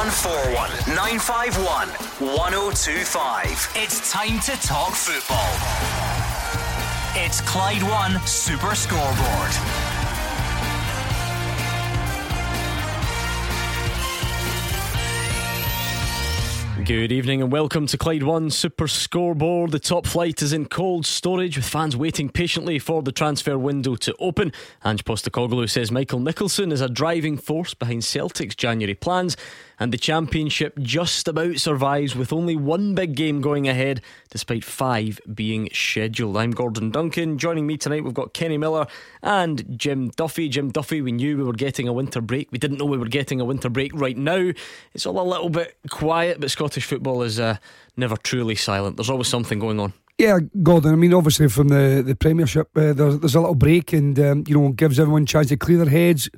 0141 951 1025. It's time to talk football. It's Clyde One Super Scoreboard. Good evening and welcome to Clyde One Super Scoreboard. The top flight is in cold storage with fans waiting patiently for the transfer window to open. Ange Postecoglou says Michael Nicholson is a driving force behind Celtic's January plans and the Championship just about survives with only one big game going ahead, despite five being scheduled. I'm Gordon Duncan. Joining me tonight, we've got Kenny Miller and Jim Duffy. Jim Duffy, we knew we were getting a winter break. We didn't know we were getting a winter break right now. It's all a little bit quiet, but Scottish football is uh, never truly silent. There's always something going on. Yeah, Gordon. I mean, obviously from the the Premiership, uh, there's, there's a little break, and um, you know gives everyone a chance to clear their heads,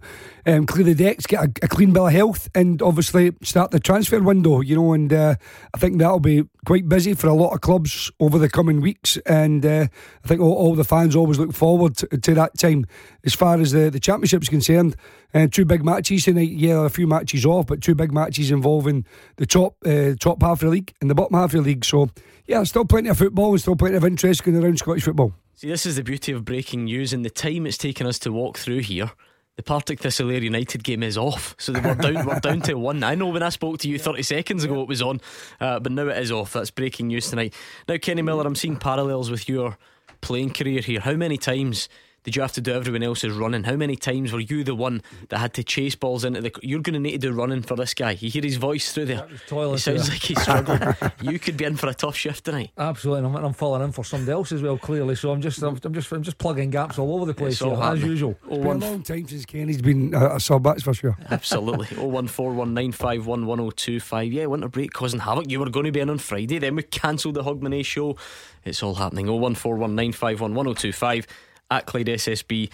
um, clear the decks, get a, a, clean bill of health, and obviously start the transfer window. You know, and uh, I think that'll be quite busy for a lot of clubs over the coming weeks, and uh, I think all, all, the fans always look forward to, to, that time. As far as the the Championship is concerned, and uh, two big matches tonight. Yeah, a few matches off, but two big matches involving the top uh, top half of the league and the bottom half of the league. So yeah, still plenty of football and still plenty of interest going around Scottish football. See, this is the beauty of breaking news and the time it's taken us to walk through here. The Partick Thistle Ayr United game is off, so we're down. we're down to one. I know when I spoke to you 30 seconds ago, it was on, uh, but now it is off. That's breaking news tonight. Now, Kenny Miller, I'm seeing parallels with your playing career here. How many times did you have to do everyone else's running? How many times were you the one that had to chase balls into the? You're going to need to do running for this guy. You hear his voice through there. It sounds like he's struggling. you could be in for a tough shift tonight. Absolutely, and I'm, I'm, falling in for somebody else as well. Clearly, so I'm just I'm, I'm just I'm just plugging gaps all over the place here, as usual. It's been a long time since Kenny's been a, a sub. That's for sure. Absolutely. 01419511025. Yeah, winter break causing havoc. You were going to be in on Friday. Then we cancelled the Hogmanay show. It's all happening. 01419511025 at Clyde SSB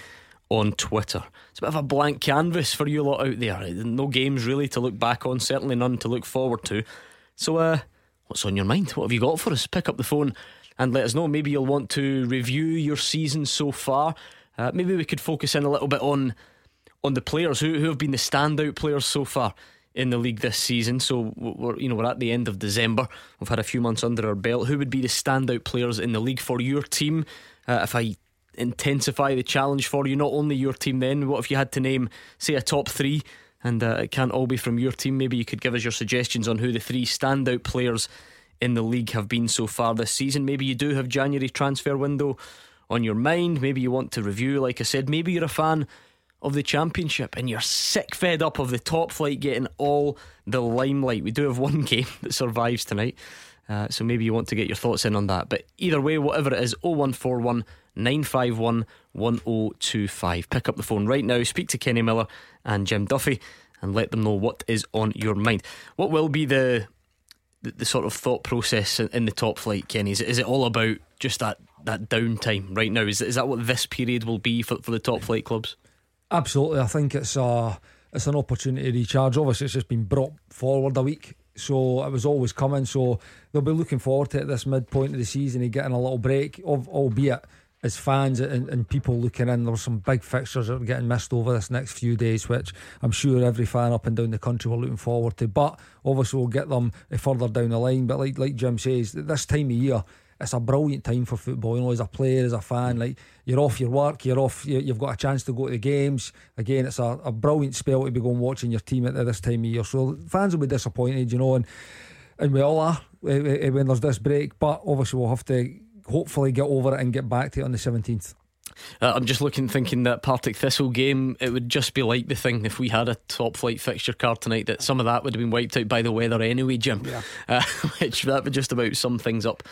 on Twitter. It's a bit of a blank canvas for you lot out there. No games really to look back on, certainly none to look forward to. So, uh, what's on your mind? What have you got for us? Pick up the phone and let us know. Maybe you'll want to review your season so far. Uh, maybe we could focus in a little bit on on the players who, who have been the standout players so far in the league this season. So we're you know we're at the end of December. We've had a few months under our belt. Who would be the standout players in the league for your team? Uh, if I intensify the challenge for you, not only your team then. What if you had to name, say, a top three? And uh, it can't all be from your team. Maybe you could give us your suggestions on who the three standout players in the league have been so far this season. Maybe you do have January transfer window on your mind. Maybe you want to review, like I said. Maybe you're a fan of the championship and you're sick fed up of the top flight getting all the limelight. We do have one game that survives tonight. Uh, so maybe you want to get your thoughts in on that. But either way, whatever it is, 0141 951 1025. Pick up the phone right now, speak to Kenny Miller and Jim Duffy, and let them know what is on your mind. What will be the the, the sort of thought process in, in, the top flight, Kenny? Is it, is it all about just that, that downtime right now? Is, is that what this period will be for, for the top flight clubs? Absolutely. I think it's a, it's an opportunity to recharge. Obviously, it's just been brought forward a week so it was always coming. So they'll be looking forward to it this midpoint of the season and getting a little break, of albeit as fans and, and people looking in. There were some big fixtures that are getting missed over this next few days, which I'm sure every fan up and down the country were looking forward to. But obviously, we'll get them further down the line. But like like Jim says, this time of year. It's a brilliant time for football, you know, as a player, as a fan. Like you're off your work, you're off, you, have got a chance to go to the games. Again, it's a, a brilliant spell to be going watching your team at this time of year. So fans will be disappointed, you know, and and we all are eh, eh, when there's this break. But obviously, we'll have to hopefully get over it and get back to it on the 17th. Uh, I'm just looking, thinking that Partick Thistle game, it would just be like the thing if we had a top flight fixture card tonight, that some of that would have been wiped out by the weather anyway, Jim. Yeah. Uh, which that would just about sum things up.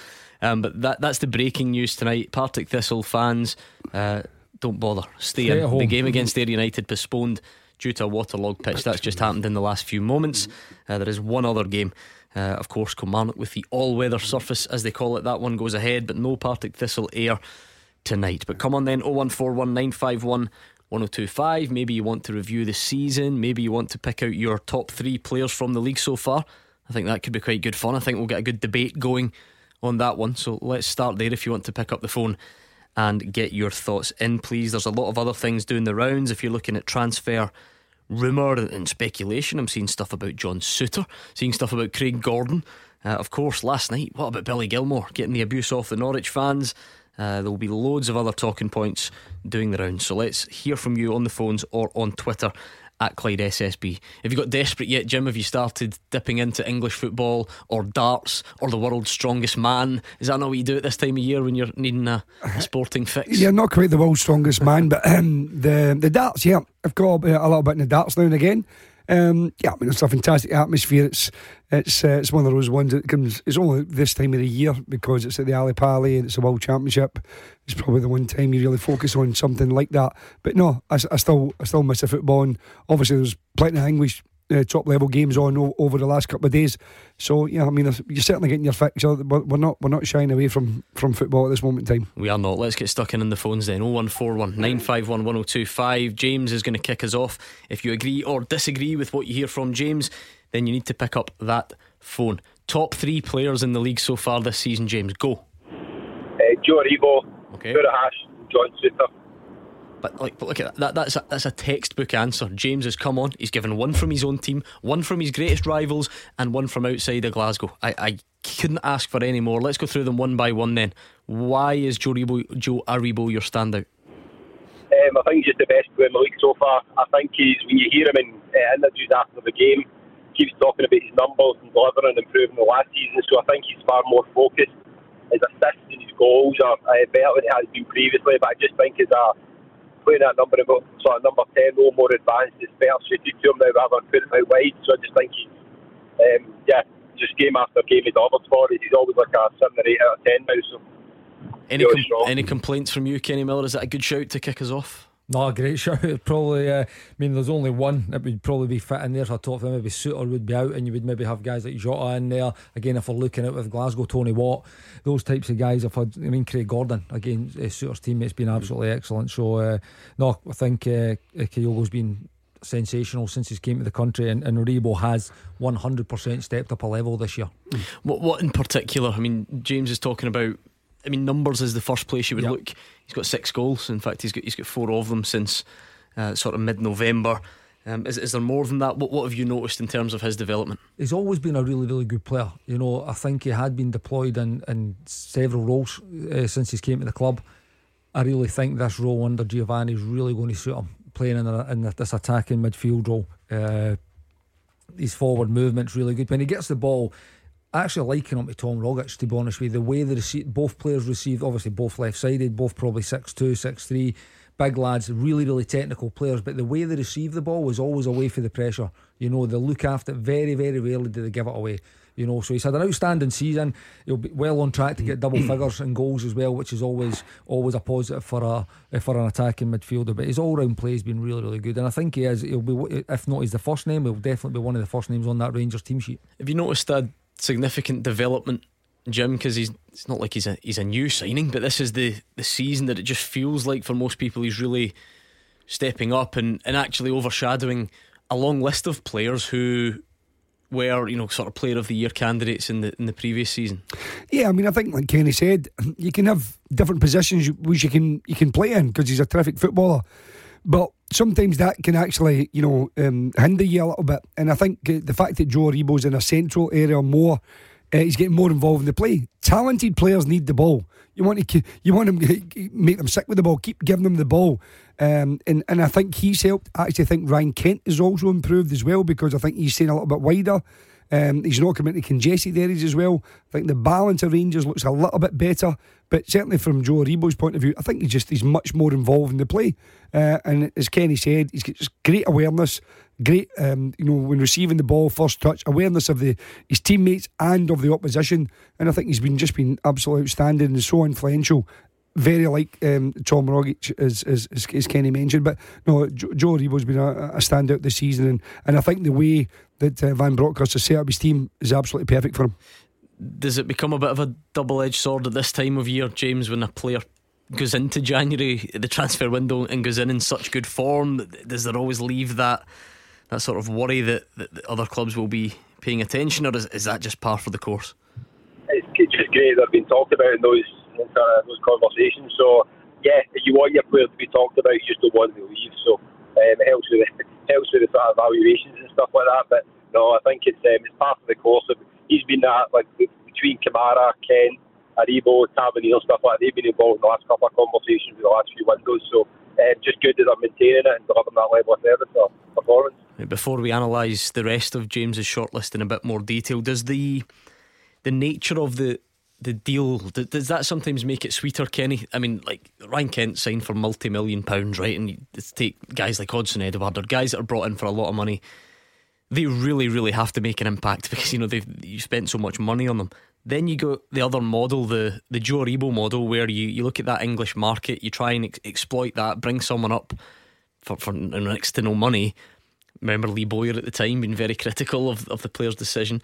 Um, but that that's the breaking news tonight. Partick Thistle fans, uh, don't bother. Stay, Stay in. The game against Ayr United postponed due to a waterlogged pitch. That's just happened in the last few moments. Uh, there is one other game uh, of course, Kilmarnock with the all weather surface, as they call it. That one goes ahead, but no Partick Thistle Ayr tonight. But come on then, 0141951 1025. Maybe you want to review the season. Maybe you want to pick out your top three players from the league so far. I think that could be quite good fun. I think we'll get a good debate going on that one. So let's start there if you want to pick up the phone and get your thoughts in, please. There's a lot of other things doing the rounds. If you're looking at transfer rumour and speculation. I'm seeing stuff about John Souttar, seeing stuff about Craig Gordon. Uh, of course, last night, what about Billy Gilmour getting the abuse off the Norwich fans? Uh, there will be loads of other talking points doing the rounds. So let's hear from you on the phones or on Twitter at Clyde SSB. Have you got desperate yet, Jim? Have you started dipping into English football or darts or the world's strongest man? Is that not what you do at this time of year when you're needing a, a sporting fix? Yeah, not quite the world's strongest man, but um, the the darts, yeah, I've got a, a little bit in the darts now and again. Um, yeah, I mean it's a fantastic atmosphere. It's it's uh, it's one of those ones that comes. It's only this time of the year because it's at the Ali Pali and it's a World Championship. It's probably the one time you really focus on something like that. But no, I, I still I still miss the football. And obviously, there's plenty of English uh, top level games on o- over the last couple of days. So yeah, I mean, you're certainly getting your fix. We're not we're not shying away from from football at this moment in time. We are not. Let's get stuck in on the phones then. 0141 951 1025. James is going to kick us off. If you agree or disagree with what you hear from James, then you need to pick up that phone. Top three players in the league so far this season. James, go. Uh, Joe Aribo, okay. John Souttar. But like, but look at that. That's a, that's a textbook answer. James has come on. He's given one from his own team, one from his greatest rivals, and one from outside of Glasgow. I, I couldn't ask for any more. Let's go through them one by one. Then, why is Joe Aribo, Joe Aribo your standout? Um, I think he's just the best player in the league so far. I think he's when you hear him in uh, interviews after the game, keeps talking about his numbers and delivering and improving the last season. So I think he's far more focused. His assists and his goals are uh, better than it has been previously. But I just think as a playing that number of sort of number ten, no more advanced, is better suited to him now rather than putting him out wide. So I just think he's um, yeah, just game after game he delivers for it. He's always like a seven or eight out of ten now. So any com- any complaints from you, Kenny Miller? Is that a good shout to kick us off? No, great shout. Probably, uh, I mean, there's only one that would probably be fit in there. So I thought maybe Souttar would be out, and you would maybe have guys like Jota in there. Again, if we're looking at with Glasgow, Tony Watt, those types of guys. I've had, I mean, Craig Gordon again, uh, Souttar's teammate's been absolutely excellent. So, uh, no, I think uh, Kyogo's been sensational since he came to the country, and, and Aribo has 100% stepped up a level this year. What, what in particular? I mean, James is talking about I mean, numbers is the first place you would yep. look. He's got six goals. In fact, he's got he's got four of them since uh, sort of mid November. Um, is, is there more than that? What, what have you noticed in terms of his development? He's always been a really, really good player. You know, I think he had been deployed in, in several roles uh, since he came to the club. I really think this role under Giovanni is really going to suit him, playing in, a, in this attacking midfield role. Uh, his forward movement's really good. When he gets the ball, I actually liken him to Tom Rogic, to be honest with you. The way they receive, both players received, obviously both left sided, both probably 6'2, 6'3, big lads, really, really technical players. But the way they received the ball was always away for the pressure. You know, they look after it. Very, very rarely do they give it away. You know, so he's had an outstanding season. He'll be well on track to get double figures and goals as well, which is always always a positive for a for an attacking midfielder. But his all round play has been really, really good, and I think he is. He'll be if not he's the first name, he'll definitely be one of the first names on that Rangers team sheet. Have you noticed that significant development, Jim, because he's it's not like he's a he's a new signing, but this is the the season that it just feels like for most people he's really stepping up and, and actually overshadowing a long list of players who were you know sort of player of the year candidates in the in the previous season. Yeah, I mean I think like Kenny said, you can have different positions which you can you can play in because he's a terrific footballer, but sometimes that can actually, you know, um, hinder you a little bit. And I think uh, the fact that Joe Aribo's in a central area more, uh, he's getting more involved in the play. Talented players need the ball. You want to you want to make them sick with the ball. Keep giving them the ball. Um, and and I think he's helped. Actually, I actually think Ryan Kent has also improved as well because I think he's seen a little bit wider. Um, he's not coming into congested areas as well. I think the balance of Rangers looks a little bit better, but certainly from Joe Aribo's point of view, I think he's just he's much more involved in the play. Uh, and as Kenny said, he's got great awareness, great um, you know when receiving the ball, first touch, awareness of the his teammates and of the opposition. And I think he's been just been absolutely outstanding and so influential very like um, Tom Rogic, as, as, as, Kenny mentioned. But no, Joe, Joe Aribo's been a, a standout this season, and, and I think the way that uh, Van Bronckhorst has set up his team is absolutely perfect for him. Does it become a bit of a double edged sword at this time of year, James, when a player goes into January, the transfer window, and goes in in such good form? Does there always leave that that sort of worry that, that other clubs will be paying attention, or is, is that just par for the course? It's just great they've been talked about in those in those conversations. So yeah, you want your player to be talked about, you just don't want to leave. So um, it helps with helps with the sort of valuations and stuff like that. But no, I think it's um, it's part of the course. Of, he's been that like between Kamara, Kent, Aribo, Tavernier, stuff like that. They've been involved in the last couple of conversations with the last few windows. So um, just good that they're maintaining it and delivering that level of service or performance. Before we analyse the rest of James's shortlist in a bit more detail, does the the nature of the the deal does that sometimes make it sweeter, Kenny? I mean, like Ryan Kent signed for multi million pounds, right? And you take guys like Odsonne Edouard or guys that are brought in for a lot of money. They really, really have to make an impact because you know they've you spent so much money on them. Then you go the other model, the the Joe model, where you, you look at that English market, you try and ex- exploit that, bring someone up for, for next to no money. Remember Lee Bowyer at the time being very critical of, of the player's decision.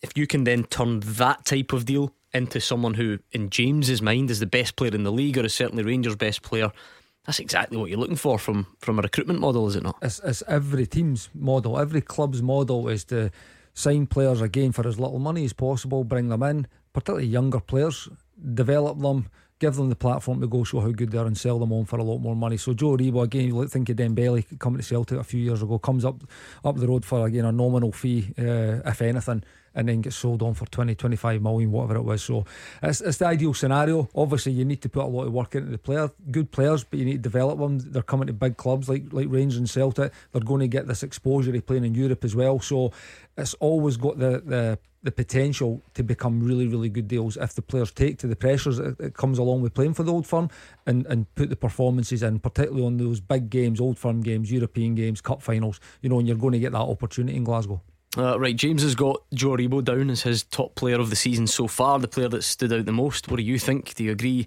If you can then turn that type of deal into someone who, in James's mind, is the best player in the league or is certainly Rangers' best player. That's exactly what you're looking for from, from a recruitment model, is it not? It's, it's every team's model, every club's model is to sign players again for as little money as possible, bring them in, particularly younger players, develop them, give them the platform to go show how good they are and sell them on for a lot more money. So Joe Aribo again, you think of Dembele coming to Celtic a few years ago, comes up up the road for again a nominal fee, uh, if anything and then get sold on for 20, 25 million, whatever it was. So it's, it's the ideal scenario. Obviously, you need to put a lot of work into the player, good players, but you need to develop them. They're coming to big clubs like like Rangers and Celtic. They're going to get this exposure of playing in Europe as well. So it's always got the the the potential to become really, really good deals if the players take to the pressures that comes along with playing for the Old Firm and, and put the performances in, particularly on those big games, Old Firm games, European games, Cup finals, you know, and you're going to get that opportunity in Glasgow. Uh, right, James has got Joe Aribo down as his top player of the season so far, the player that stood out the most. What do you think? Do you agree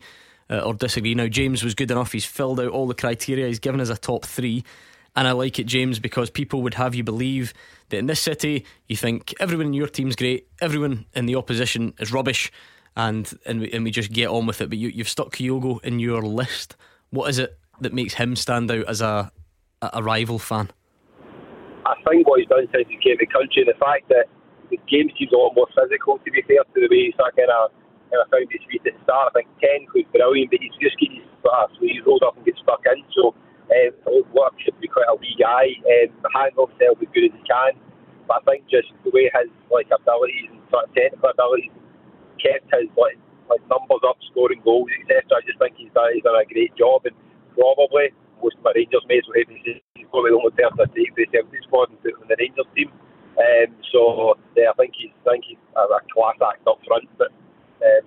uh, or disagree? Now, James was good enough. He's filled out all the criteria. He's given us a top three. And I like it, James, because people would have you believe that in this city, you think everyone in your team's great, everyone in the opposition is rubbish, and and we, and we just get on with it. But you, you've stuck Kyogo in your list. What is it that makes him stand out as a, a rival fan? I think what he's done since he came to the country, and the fact that the game seems a lot more physical, to be fair, to the way he's kind of kind of found his feet at the start. I think Ken was brilliant, but he's just getting his uh, sleeves rolled up and get stuck in. So um, what should be quite a wee guy, um, handle himself as good as he can. But I think just the way his like abilities and sort of technical abilities kept his like like numbers up, scoring goals, etc. I just think he's done, he's done a great job, and probably most of my Rangers mates will hate me he's probably the only person I take the Celtic squad and put him in the Rangers team. Um, so yeah, I think he's I think he's a, a class act up front, but um,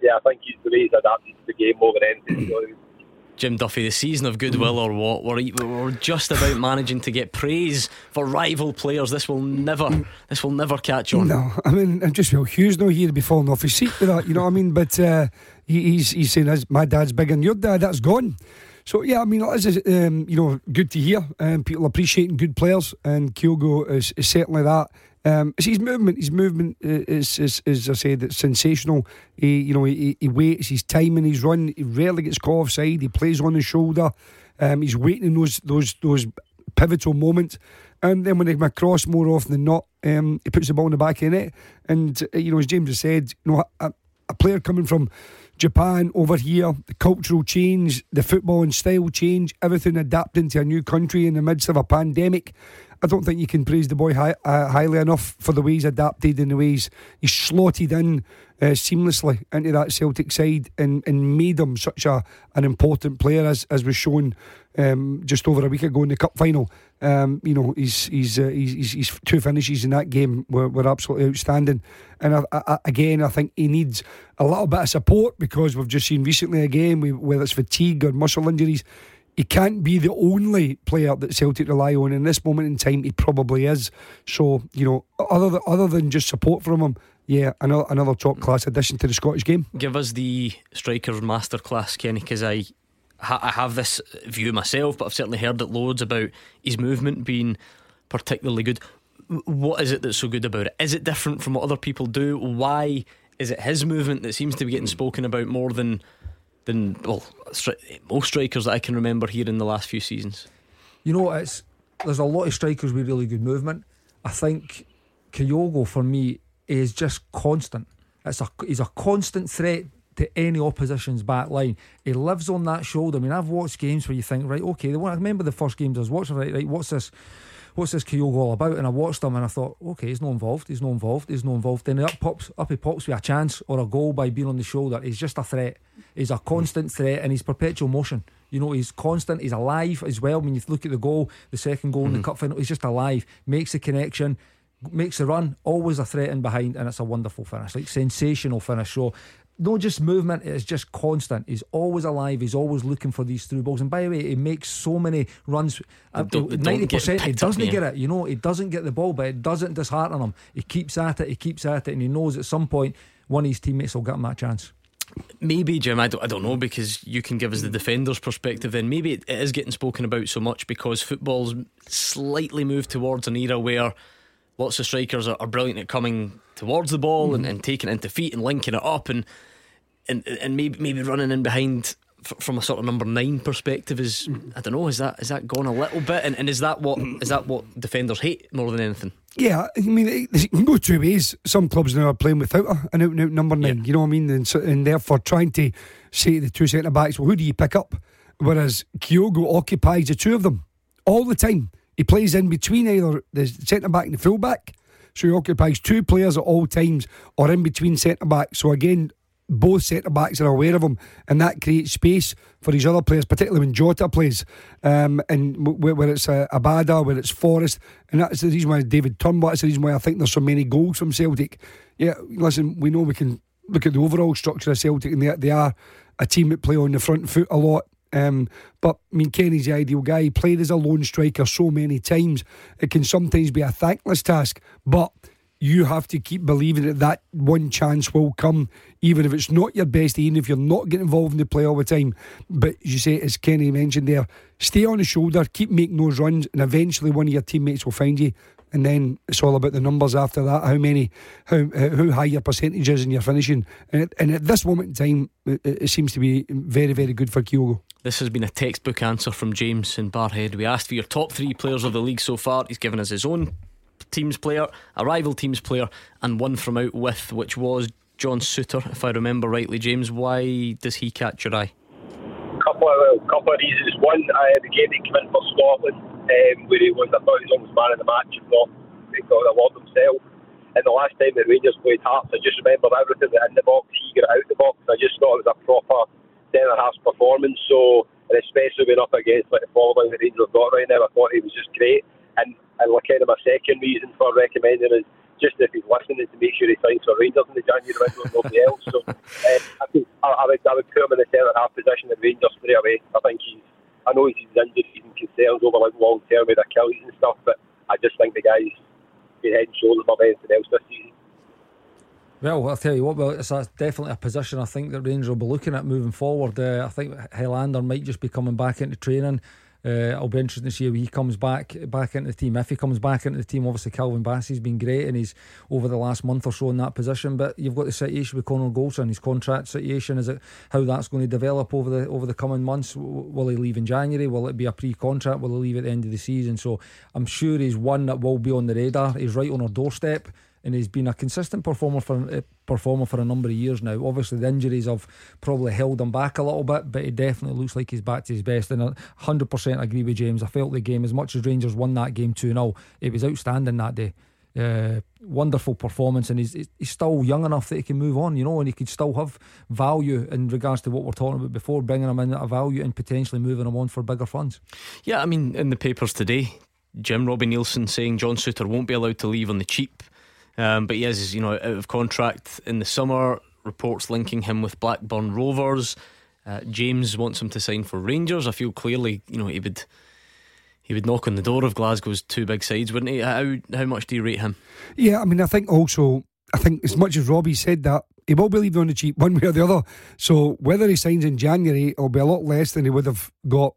yeah, I think he's the way he's adapted to the game more than anything. So, Jim Duffy, the season of goodwill or what? We're, we're just about managing to get praise for rival players. This will never, this will never catch on. No, I mean, I'm just feel Hughes no here to be falling off his seat with that. You know what I mean? But uh, he, he's he's saying, "My dad's bigger than your dad." That's gone. So yeah, I mean, it's um, you know good to hear. Um, people appreciating good players, and Kyogo is, is certainly that. Um, it's his movement. His movement is, is, is I said, it's sensational. He, you know, he, he waits. His timing, his run. He rarely gets caught offside. He plays on the shoulder. Um, he's waiting in those those those pivotal moments. And then when he comes across more often than not, um, he puts the ball in the back of the net. And uh, you know, as James has said, you know, a, a player coming from Japan over here, the cultural change, the football and style change, everything adapting to a new country in the midst of a pandemic. I don't think you can praise the boy high, uh, highly enough for the way he's adapted and the ways he's slotted in uh, seamlessly into that Celtic side and, and made him such a an important player as as was shown um, just over a week ago in the cup final. Um, you know, he's he's, uh, he's he's two finishes in that game were, were absolutely outstanding. And I, I, again, I think he needs a little bit of support because we've just seen recently again, whether it's fatigue or muscle injuries. He can't be the only player that Celtic rely on in this moment in time. He probably is. So you know, other than, other than just support from him, yeah, another another top class addition to the Scottish game. Give us the striker's masterclass, Kenny, because I I have this view myself, but I've certainly heard it loads about his movement being particularly good. What is it that's so good about it? Is it different from what other people do? Why is it his movement that seems to be getting spoken about more than than well most strikers that I can remember here in the last few seasons? You know, it's there's a lot of strikers with really good movement. I think Kyogo for me is just constant. It's a he's a constant threat to any opposition's back line. He lives on that shoulder. I mean, I've watched games where you think, right, okay, the one I remember the first games I was watching, right, right, what's this? What's this Kyogo all about? And I watched him and I thought, okay, he's not involved, he's not involved, he's not involved. Then up pops up he pops with a chance or a goal by being on the shoulder. He's just a threat. He's a constant threat and he's perpetual motion. You know, he's constant, he's alive as well. When you look at the goal, the second goal mm-hmm. in the mm-hmm. cup final, he's just alive, makes the connection, makes a run, always a threat in behind, and it's a wonderful finish, like sensational finish. So no just movement, it's just constant. He's always alive, he's always looking for these through balls. And by the way, he makes so many runs. Uh, ninety percent he doesn't get it, you know, he doesn't get the ball, but it doesn't dishearten him. He keeps at it, he keeps at it, and he knows at some point one of his teammates will get him that chance. Maybe, Jim, I don't, I don't know because you can give us the defender's perspective. Then maybe it is getting spoken about so much because football's slightly moved towards an era where lots of strikers are, are brilliant at coming towards the ball mm. and, and, taking it into feet and linking it up and and and maybe maybe running in behind from a sort of number nine perspective is. I don't know is that is that gone a little bit and, and is that what is that what defenders hate more than anything? Yeah, I mean it can go two ways. Some clubs now are playing without an out and out number nine. Yeah. You know what I mean, and, so, and therefore trying to say to the two centre backs, well, who do you pick up? Whereas Kyogo occupies the two of them all the time. He plays in between either the centre back and the full back. So he occupies two players at all times or in between centre backs. So again, both centre backs are aware of him, and that creates space for his other players, particularly when Jota plays, um, and where, it's uh, Abada, where it's Forrest, and that's the reason why David Turnbull. That's the reason why I think there's so many goals from Celtic. Yeah, listen, we know we can look at the overall structure of Celtic, and they, they are a team that play on the front foot a lot. Um, but I mean, Kenny's the ideal guy. He played as a lone striker so many times. It can sometimes be a thankless task, but you have to keep believing that that one chance will come, even if it's not your best, even if you're not getting involved in the play all the time. But you say, as Kenny mentioned there, stay on the shoulder, keep making those runs, and eventually one of your teammates will find you and then it's all about the numbers after that. How many, how uh, how high your percentage is in your finishing, and, it, and at this moment in time, it, it, seems to be very very good for Kyogo. This has been a textbook answer from James in Barrhead. We asked for your top three players of the league so far. He's given us his own team's player, a rival team's player, and one from out with, which was John Souttar, if I remember rightly. James, why does he catch your eye? Couple of couple of reasons. One, uh, the game he came in for Scotland um, where he was, I thought he was almost man of the match, if not, he got the award himself. And the last time the Rangers played Hearts, I just remember everything that in the box, he got out of the box. I just thought it was a proper centre half performance. So, and especially when up against like the following the Rangers got right now, I thought he was just great. And and like kind of my second reason for recommending is just if he's listening to make sure he signs for Rangers in the January window and nobody else. So um, I, think I, I, would I would put him in the centre half position at Rangers straight away. I think he's I know he's injuries and concerns over like long term with Achilles and stuff, but I just think the guy's been head and shoulders above anything else this season. Well, I'll tell you what, well, it's a, definitely a position I think that Rangers will be looking at moving forward. Uh, I think Helander might just be coming back into training. Uh, I'll be interested to see how he comes back back into the team. If he comes back into the team, obviously Calvin Bassey's been great and he's over the last month or so in that position. But you've got the situation with Connor Goldson, his contract situation. Is it how that's going to develop over the over the coming months? Will he leave in January? Will it be a pre-contract? Will he leave at the end of the season? So I'm sure he's one that will be on the radar. He's right on our doorstep and he's been a consistent performer for uh, performer for a number of years now. Obviously, the injuries have probably held him back a little bit, but he definitely looks like he's back to his best. And I 100% agree with James. I felt the game, as much as Rangers won that game 2 0, it was outstanding that day. Uh, wonderful performance, and he's he's still young enough that he can move on, you know, and he could still have value in regards to what we're talking about before, bringing him in at a value and potentially moving him on for bigger funds. Yeah, I mean, in the papers today, Jim Robbie Neilson saying John Souttar won't be allowed to leave on the cheap um, but he is, you know, out of contract in the summer. Reports linking him with Blackburn Rovers. Uh, James wants him to sign for Rangers. I feel clearly, you know, he would he would knock on the door of Glasgow's two big sides, wouldn't he? How how much do you rate him? Yeah, I mean, I think also, I think as much as Robbie said that, he will be leaving on the cheap one way or the other. So whether he signs in January, it'll be a lot less than he would have got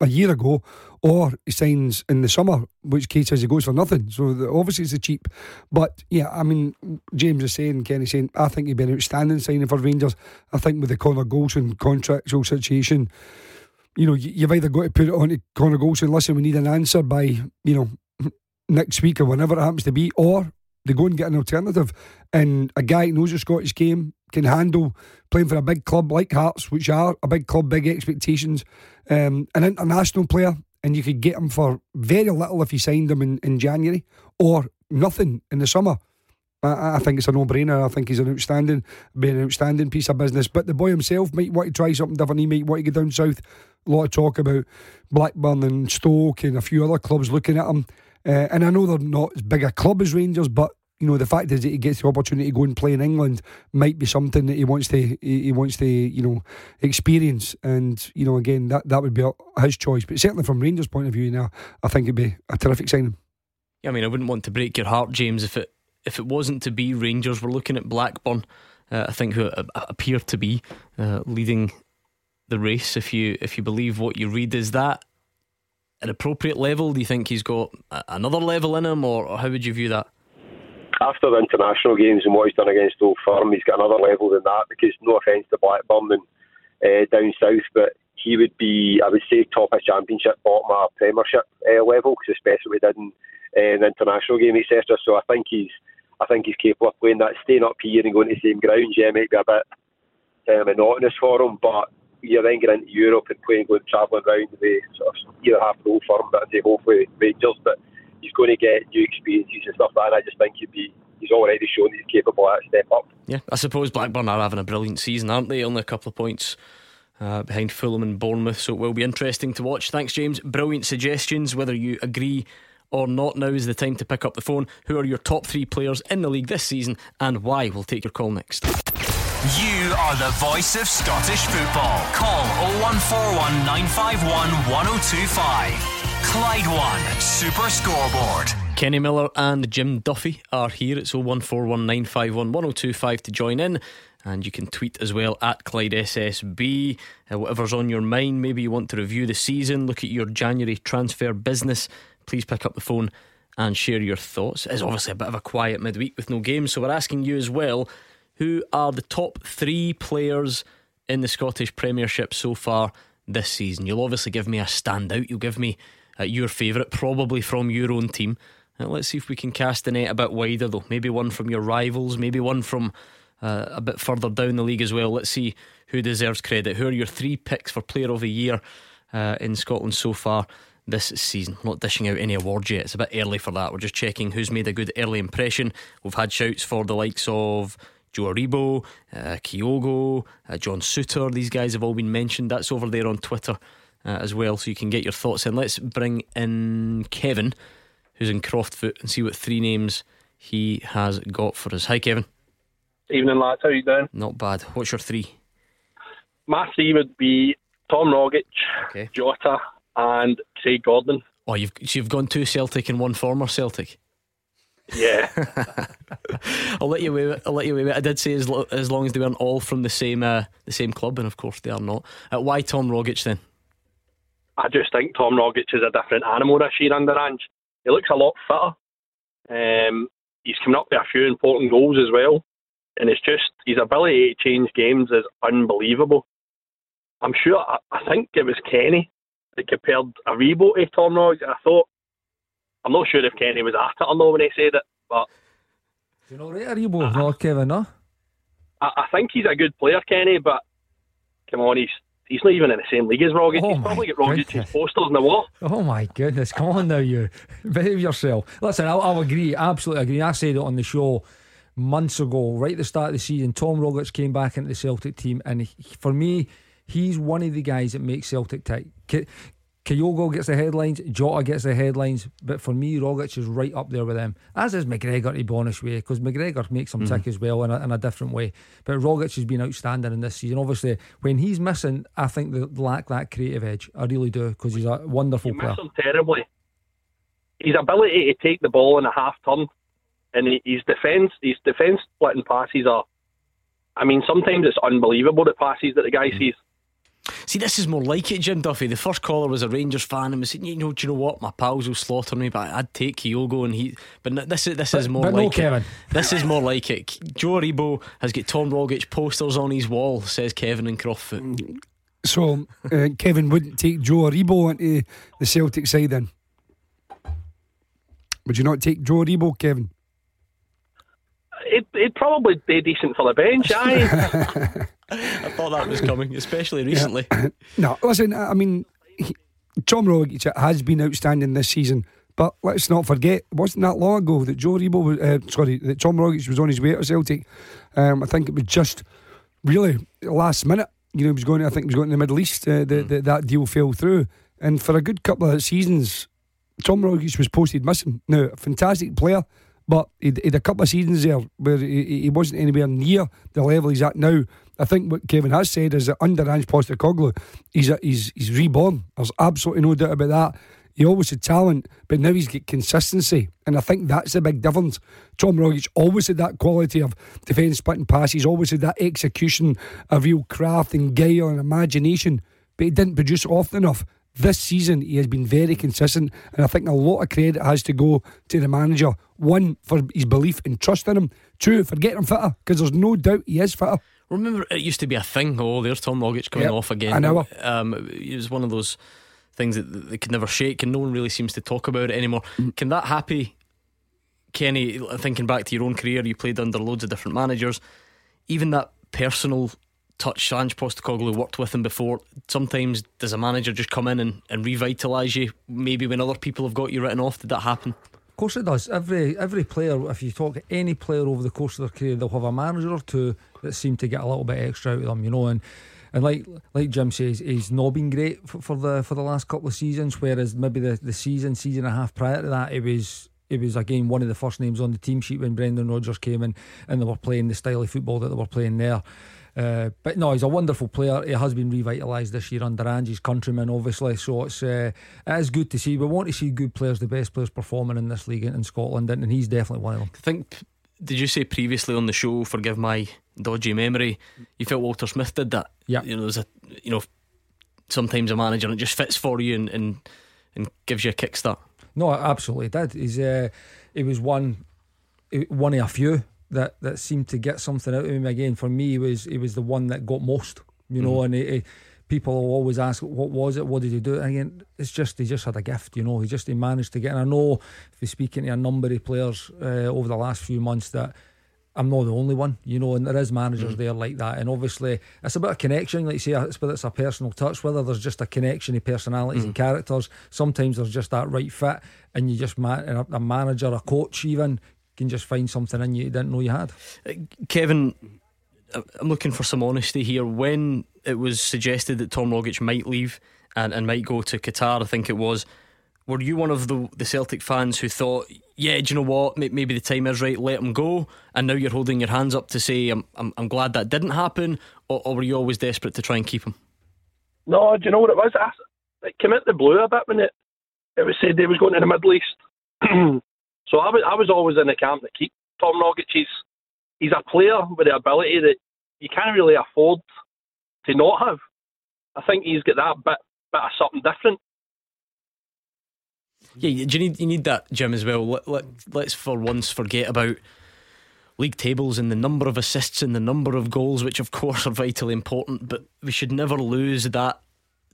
a year ago, or he signs in the summer, which case as he goes for nothing. So the, obviously it's a cheap. But yeah, I mean, James is saying, Kenny saying, I think he'd be an outstanding signing for Rangers. I think with the Connor Goldson contractual situation, you know, you've either got to put it on to Connor Goldson, listen, we need an answer by, you know, next week or whenever it happens to be, or they go and get an alternative. And a guy who knows the Scottish game, can handle playing for a big club like Hearts, which are a big club, big expectations, um, an international player, and you could get him for very little if you signed him in, in January or nothing in the summer. I, I think it's a no-brainer. I think he's an outstanding, being an outstanding piece of business. But the boy himself might want to try something different. He might want to go down south. A lot of talk about Blackburn and Stoke and a few other clubs looking at him. Uh, and I know they're not as big a club as Rangers, but you know the fact is that he gets the opportunity to go and play in England might be something that he wants to he, wants to you know experience. And you know again that that would be his choice. But certainly from Rangers point of view now I think it'd be a terrific signing. Yeah I mean I wouldn't want to break your heart James if it if it wasn't to be Rangers. We're looking at Blackburn uh, I think who appear to be uh, leading the race if you if you believe what you read. Is that an appropriate level? Do you think he's got another level in him or, or how would you view that after the international games and what he's done against Old Firm, he's got another level than that. Because no offence to Blackburn and uh, down south, but he would be, I would say, top of championship, bottom of Premiership uh, level. Because especially did in uh, an international game, etc. So I think he's, I think he's capable of playing that. Staying up here and going to the same grounds, yeah, might be a bit of monotonous for him, but you're then getting into Europe and playing, going travelling around the sort of either half the Old Firm, but I'd say hopefully Rangers, but he's going to get new experiences and stuff like that. And I just think he'd be he's already shown he's capable of that step up. Yeah, I suppose Blackburn are having a brilliant season, aren't they? Only a couple of points. Uh, behind Fulham and Bournemouth, so it will be interesting to watch. Thanks, James. Brilliant suggestions. Whether you agree or not, now is the time to pick up the phone. Who are your top three players in the league this season and why? We'll take your call next. You are the voice of Scottish football. Call 0141 951 1025. Clyde One Super Scoreboard. Kenny Miller and Jim Duffy are here. It's 01419511025 to join in. And you can tweet as well at Clyde SSB. Uh, whatever's on your mind, maybe you want to review the season, look at your January transfer business. Please pick up the phone and share your thoughts. It's obviously a bit of a quiet midweek with no games, so we're asking you as well who are the top three players in the Scottish Premiership so far this season? You'll obviously give me a standout. You'll give me uh, your favourite, probably from your own team. Uh, let's see if we can cast the net a bit wider, though. Maybe one from your rivals, maybe one from uh, a bit further down the league as well. Let's see who deserves credit. Who are your three picks for Player of the Year uh, in Scotland so far? This season. I'm not dishing out any awards yet. It's a bit early for that. We're just checking who's made a good early impression. We've had shouts for the likes of Joe Aribo, uh, Kyogo, uh, John Souttar. These guys have all been mentioned. That's over there on Twitter uh, as well, so you can get your thoughts in. Let's bring in Kevin, who's in Croftfoot, and see what three names he has got for us. Hi, Kevin. Evening, lads. How you doing? Not bad. What's your three? My three would be Tom Rogic, okay. Jota, and Craig Gordon. Oh, you've so you've gone two Celtic and one former Celtic. Yeah, I'll let you away. I'll let you away. I did say as, lo- as long as they weren't all from the same uh, the same club, and of course they are not. Uh, why Tom Rogic then? I just think Tom Rogic is a different animal this year under Ange. He looks a lot fitter. Um, he's coming up with a few important goals as well. And it's just his ability to change games is unbelievable. I'm sure, I, I think it was Kenny that compared Aribo to Tom Rogic. I thought, I'm not sure if Kenny was at it or not when he said it, but. Do you know right, Aribo? No, Kevin, no? I, I think he's a good player, Kenny, but come on, he's He's not even in the same league as Rogic. Oh He's probably got Rogic's posters in the wall. Oh my goodness! Come on now, you behave yourself. Listen, I'll, I'll, agree. Absolutely agree. I said it on the show months ago, right at the start of the season. Tom Rogic came back into the Celtic team, and he, for me, he's one of the guys that makes Celtic tick. Kyogo gets the headlines, Jota gets the headlines, but for me, Rogic is right up there with them. As is McGregor to be honest with you, because McGregor makes him mm. tick as well in a, in a, different way. But Rogic has been outstanding in this season. Obviously, when he's missing, I think they lack that creative edge. I really do, because he's a wonderful you player. Miss him terribly. His ability to take the ball in a half turn, and his defence, his defence splitting passes are. I mean, sometimes it's unbelievable the passes that the guy mm. sees. See, this is more like it, Jim Duffy. The first caller was a Rangers fan and was saying, "You know, do you know what? My pals will slaughter me, but I'd take Kyogo." And he, but this is this is more but like no, Kevin. This is more like it. Joe Aribo has got Tom Rogic posters on his wall. Says Kevin and Croftfoot. So uh, Kevin wouldn't take Joe Aribo into the Celtic side then. Would you not take Joe Aribo, Kevin? he'd, he'd probably be decent for the bench. Aye. I thought that was coming, especially recently. Yeah. no, listen. I mean, he, Tom Rogic has been outstanding this season. But let's not forget, it wasn't that long ago that Joe Aribo, was, uh, sorry, that Tom Rogic was on his way to Celtic. Um, I think it was just really last minute. You know, he was going. I think he was going to the Middle East. Uh, the, mm. the, that deal fell through, and for a good couple of seasons, Tom Rogic was posted missing. Now, a fantastic player, but he had a couple of seasons there where he, he wasn't anywhere near the level he's at now. I think what Kevin has said is that under Ange Postecoglou, he's a, he's he's reborn. There's absolutely no doubt about that. He always had talent, but now he's got consistency. And I think that's the big difference. Tom Rogic always had that quality of defence splitting passes, always had that execution of real craft and guile and imagination, but he didn't produce often enough. This season, he has been very consistent, and I think a lot of credit has to go to the manager. One, for his belief and trust in him. Two, for getting him fitter, because there's no doubt he is fitter. Remember, it used to be a thing. Oh, there's Tom Rogic coming yep, off again. I know. Um, it was one of those things that they could never shake, and no one really seems to talk about it anymore. Mm. Can that happen, Kenny? Thinking back to your own career, you played under loads of different managers. Even that personal touch, Ange Postecoglou worked with him before. Sometimes does a manager just come in and, and revitalise you? Maybe when other people have got you written off, did that happen? Of course it does. Every every player, if you talk any player over the course of their career, they'll have a manager or two that seem to get a little bit extra out of them, you know. And and like like Jim says, he's not been great for, for the for the last couple of seasons. Whereas maybe the, the season, season and a half prior to that, it was it was again one of the first names on the team sheet when Brendan Rodgers came in and they were playing the style of football that they were playing there. Uh, but no, he's a wonderful player. He has been revitalised this year under Ange's countryman, obviously. So it's uh, it is good to see. We want to see good players, the best players performing in this league in Scotland, and, and he's definitely one of them. I think. Did you say previously on the show? Forgive my dodgy memory. You felt Walter Smith did that. Yeah. You know, there's a you know sometimes a manager and it just fits for you and and, and gives you a kickstart. No, absolutely did. He's uh, he was one one of a few that that seemed to get something out of him again. For me, he was he was the one that got most. You know, mm. and he, he, people will always ask, "What was it? What did he do?" And again, it's just he just had a gift. You know, he just he managed to get. And I know if you're speaking to a number of players uh, over the last few months that I'm not the only one, you know, and there is managers mm. there like that. And obviously, it's about a connection, like you say, it's whether it's a personal touch, whether there's just a connection of personalities mm. and characters. Sometimes there's just that right fit, and you just, man, a manager, a coach, even can just find something in you you didn't know you had. Kevin, I'm looking for some honesty here. When it was suggested that Tom Rogic might leave and, and might go to Qatar, I think it was were you one of the the Celtic fans who thought, yeah, do you know what? Maybe the time is right. Let him go. And now you're holding your hands up to say, I'm I'm, I'm glad that didn't happen, or, or, were you always desperate to try and keep him? No, do you know what it was? I, it came out the blue a bit when it it was said they was going to the Middle East. so I was I was always in the camp to keep Tom Rogic. He's he's a player with the ability that you can't really afford to not have. I think he's got that bit bit of something different. Yeah, you need you need that, Jim, as well? Let, let, let's for once forget about league tables and the number of assists and the number of goals, which of course are vitally important, but we should never lose that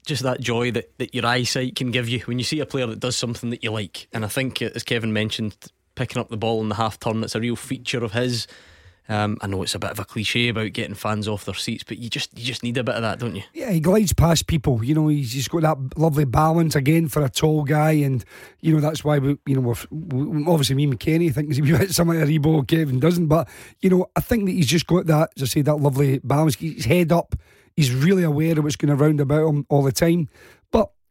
just that joy that, that your eyesight can give you when you see a player that does something that you like. And I think, as Kevin mentioned, picking up the ball in the half turn, it's a real feature of his. Um, I know it's a bit of a cliche about getting fans off their seats, but you just you just need a bit of that, don't you? Yeah, he glides past people. You know, he's, he's got that lovely balance again for a tall guy, and you know that's why we, you know, we're, obviously me and Kenny think he's a bit something like Aribo. Kevin doesn't, but you know, I think that he's just got that, as I say, that lovely balance. He's head up. He's really aware of what's going around about him all the time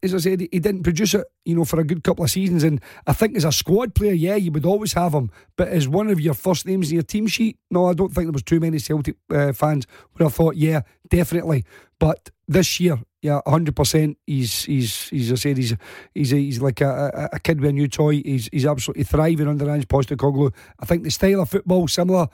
as I said, he didn't produce it, you know, for a good couple of seasons. And I think as a squad player, yeah, you would always have him. But as one of your first names in your team sheet, no, I don't think there was too many Celtic uh, fans would have thought, yeah, definitely. But this year, yeah, hundred percent. He's he's he's I said he's he's he's like a, a, kid with a new toy. He's he's absolutely thriving under Ange Postecoglou. I think the style of football similar.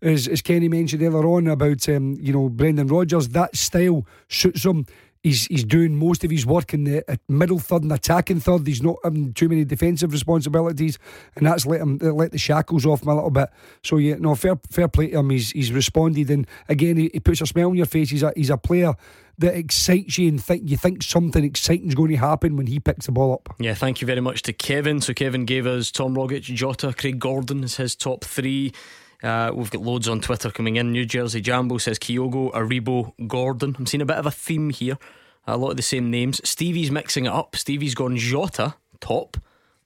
As, as Kenny mentioned earlier on about um, you know Brendan Rodgers, that style suits him He's he's doing most of his work in the middle third and attacking third. He's not having too many defensive responsibilities, and that's let him let the shackles off him a little bit. So yeah, no fair fair play to him. He's he's responded, and again he, he puts a smile on your face. He's a he's a player that excites you and think you think something exciting is going to happen when he picks the ball up. Yeah, thank you very much to Kevin. So Kevin gave us Tom Rogic, Jota, Craig Gordon is his top three. Uh, we've got loads on Twitter coming in. New Jersey Jambo says Kyogo, Aribo, Gordon. I'm seeing a bit of a theme here. A lot of the same names. Stevie's mixing it up. Stevie's gone Jota, top,